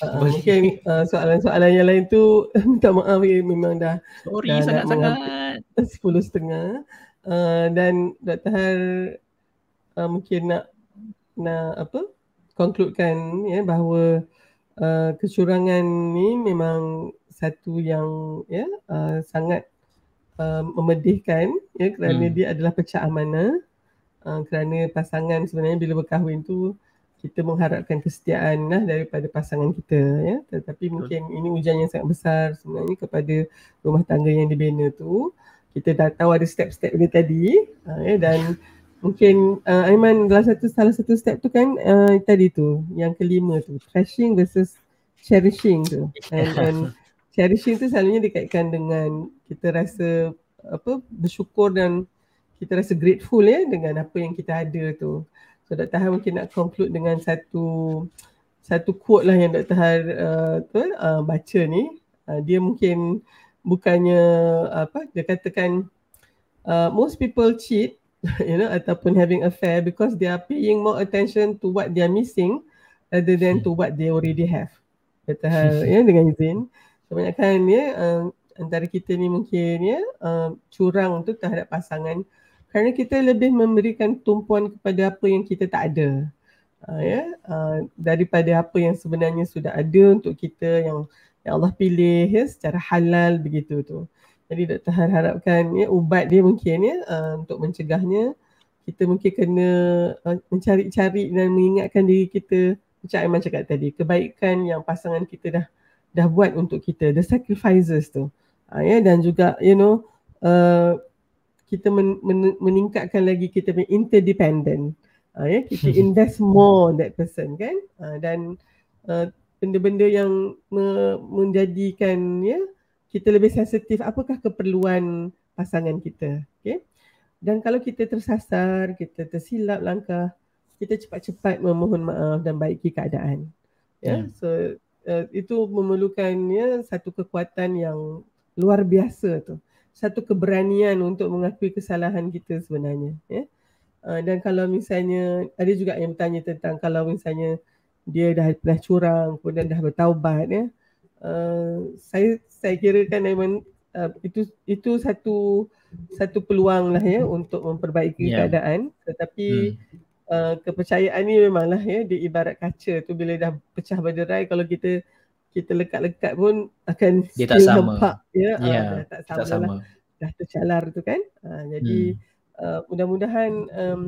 Speaker 2: Uh, mungkin uh, soalan-soalan yang lain tu [LAUGHS] minta maaf ya, memang dah
Speaker 1: Sorry sangat-sangat. [LAUGHS]
Speaker 2: Sepuluh setengah. Uh, dan Dr. Har uh, mungkin nak nak apa konkludekan ya bahawa uh, kecurangan ni memang satu yang ya uh, sangat uh, memedihkan ya kerana hmm. dia adalah pecah amanah uh, kerana pasangan sebenarnya bila berkahwin tu kita mengharapkan kesetiaan lah daripada pasangan kita ya tetapi mungkin Betul. ini ujian yang sangat besar sebenarnya kepada rumah tangga yang dibina tu kita dah tahu ada step-step dia tadi uh, ya dan mungkin uh, Aiman salah satu salah satu step tu kan uh, tadi tu yang kelima tu trashing versus cherishing tu and, [LAUGHS] and cherishing tu selalunya dikaitkan dengan kita rasa apa bersyukur dan kita rasa grateful ya dengan apa yang kita ada tu so Dr. Har mungkin nak conclude dengan satu satu quote lah yang Dr. Har uh, tu, uh, baca ni uh, dia mungkin bukannya apa dia katakan uh, most people cheat [LAUGHS] you know ataupun having affair because they are paying more attention to what they are missing rather than to what they already have. Kata hal [LAUGHS] ya dengan izin. Kebanyakan ya uh, antara kita ni mungkin ya uh, curang tu terhadap pasangan kerana kita lebih memberikan tumpuan kepada apa yang kita tak ada. Uh, ya uh, daripada apa yang sebenarnya sudah ada untuk kita yang yang Allah pilih ya secara halal begitu tu jadi doktor Har harapkan ya ubat dia mungkin ya uh, untuk mencegahnya kita mungkin kena uh, mencari-cari dan mengingatkan diri kita macam Aiman cakap tadi kebaikan yang pasangan kita dah dah buat untuk kita the sacrifices tu. Uh, ya dan juga you know uh, kita men, men, meningkatkan lagi kita punya interdependent. Uh, ya kita [LAUGHS] invest more on that person kan? Uh, dan uh, benda-benda yang me, menjadikan ya kita lebih sensitif apakah keperluan pasangan kita? Okay? dan kalau kita tersasar kita tersilap langkah kita cepat-cepat memohon maaf dan baiki keadaan. Ya yeah. so uh, itu memerlukan ya satu kekuatan yang luar biasa tu. Satu keberanian untuk mengakui kesalahan kita sebenarnya ya. Uh, dan kalau misalnya ada juga yang bertanya tentang kalau misalnya dia dah pernah curang kemudian dah bertaubat ya uh, saya saya kira kan memang uh, itu itu satu satu peluang lah ya untuk memperbaiki yeah. keadaan tetapi hmm. uh, kepercayaan ni memanglah ya dia ibarat kaca tu bila dah pecah berderai kalau kita kita lekat-lekat pun akan
Speaker 1: dia tak sama nampak,
Speaker 2: ya yeah, uh, dah tak sama, tak sama. Lah. dah tercalar tu kan uh, jadi hmm. uh, mudah-mudahan um,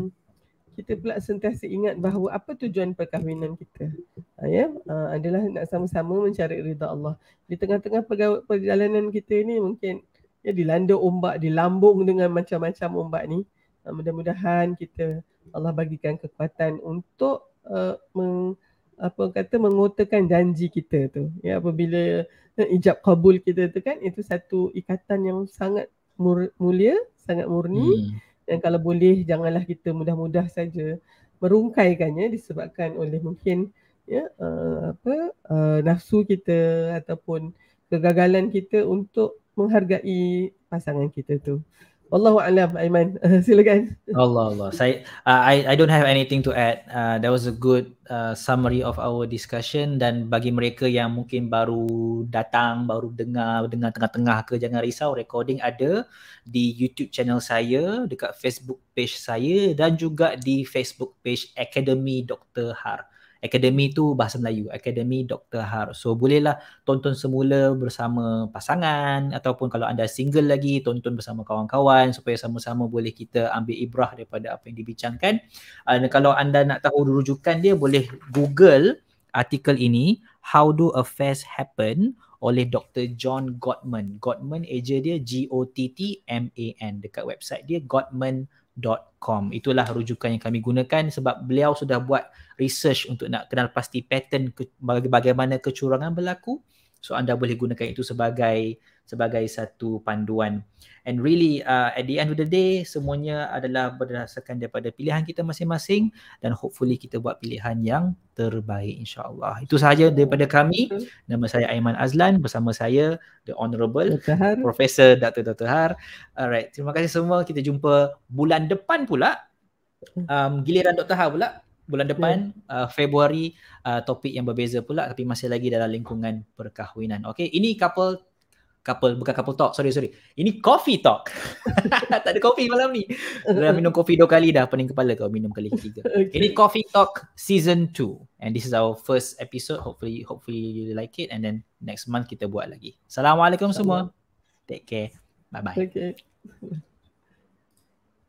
Speaker 2: kita pula sentiasa ingat bahawa apa tujuan perkahwinan kita. Uh, ya? Uh, adalah nak sama-sama mencari ridha Allah. Di tengah-tengah perjalanan kita ini mungkin ya dilanda ombak dilambung dengan macam-macam ombak ni uh, mudah-mudahan kita Allah bagikan kekuatan untuk uh, meng, apa kata mengotakan janji kita tu. Ya apabila ijab kabul kita tu kan itu satu ikatan yang sangat mulia sangat murni. Hmm dan kalau boleh janganlah kita mudah-mudah saja merungkaikannya disebabkan oleh mungkin ya uh, apa uh, nafsu kita ataupun kegagalan kita untuk menghargai pasangan kita tu. Wallahu a'lam Aiman. [LAUGHS] Silakan.
Speaker 1: Allah Allah. Saya uh, I I don't have anything to add. Uh, that was a good uh, summary of our discussion dan bagi mereka yang mungkin baru datang, baru dengar dengar tengah-tengah ke jangan risau recording ada di YouTube channel saya, dekat Facebook page saya dan juga di Facebook page Academy Dr. Har. Akademi tu bahasa Melayu, Akademi Dr. Har. So bolehlah tonton semula bersama pasangan ataupun kalau anda single lagi tonton bersama kawan-kawan supaya sama-sama boleh kita ambil ibrah daripada apa yang dibincangkan. Uh, kalau anda nak tahu rujukan dia boleh Google artikel ini How Do Affairs Happen oleh Dr. John Gottman. Gottman eja dia G O T T M A N dekat website dia gottman.com. Itulah rujukan yang kami gunakan sebab beliau sudah buat research untuk nak kenal pasti pattern ke, bagaimana kecurangan berlaku so anda boleh gunakan itu sebagai sebagai satu panduan and really uh, at the end of the day semuanya adalah berdasarkan daripada pilihan kita masing-masing dan hopefully kita buat pilihan yang terbaik insyaallah itu sahaja daripada kami nama saya Aiman Azlan bersama saya the honorable Dr. Professor Dr. Dr. Har alright terima kasih semua kita jumpa bulan depan pula um, giliran Dr. Har pula bulan depan yeah. uh, Februari uh, topik yang berbeza pula tapi masih lagi dalam lingkungan perkahwinan. Okay, ini couple couple bukan couple talk sorry sorry. Ini coffee talk. [LAUGHS] Tak ada kopi malam ni. Dah minum kopi dua kali dah pening kepala kau minum kali ketiga. [LAUGHS] Okay. ini coffee talk season 2 and this is our first episode. Hopefully hopefully you like it. And then next month kita buat lagi. Assalamualaikum semua. Take care. Bye bye
Speaker 2: okay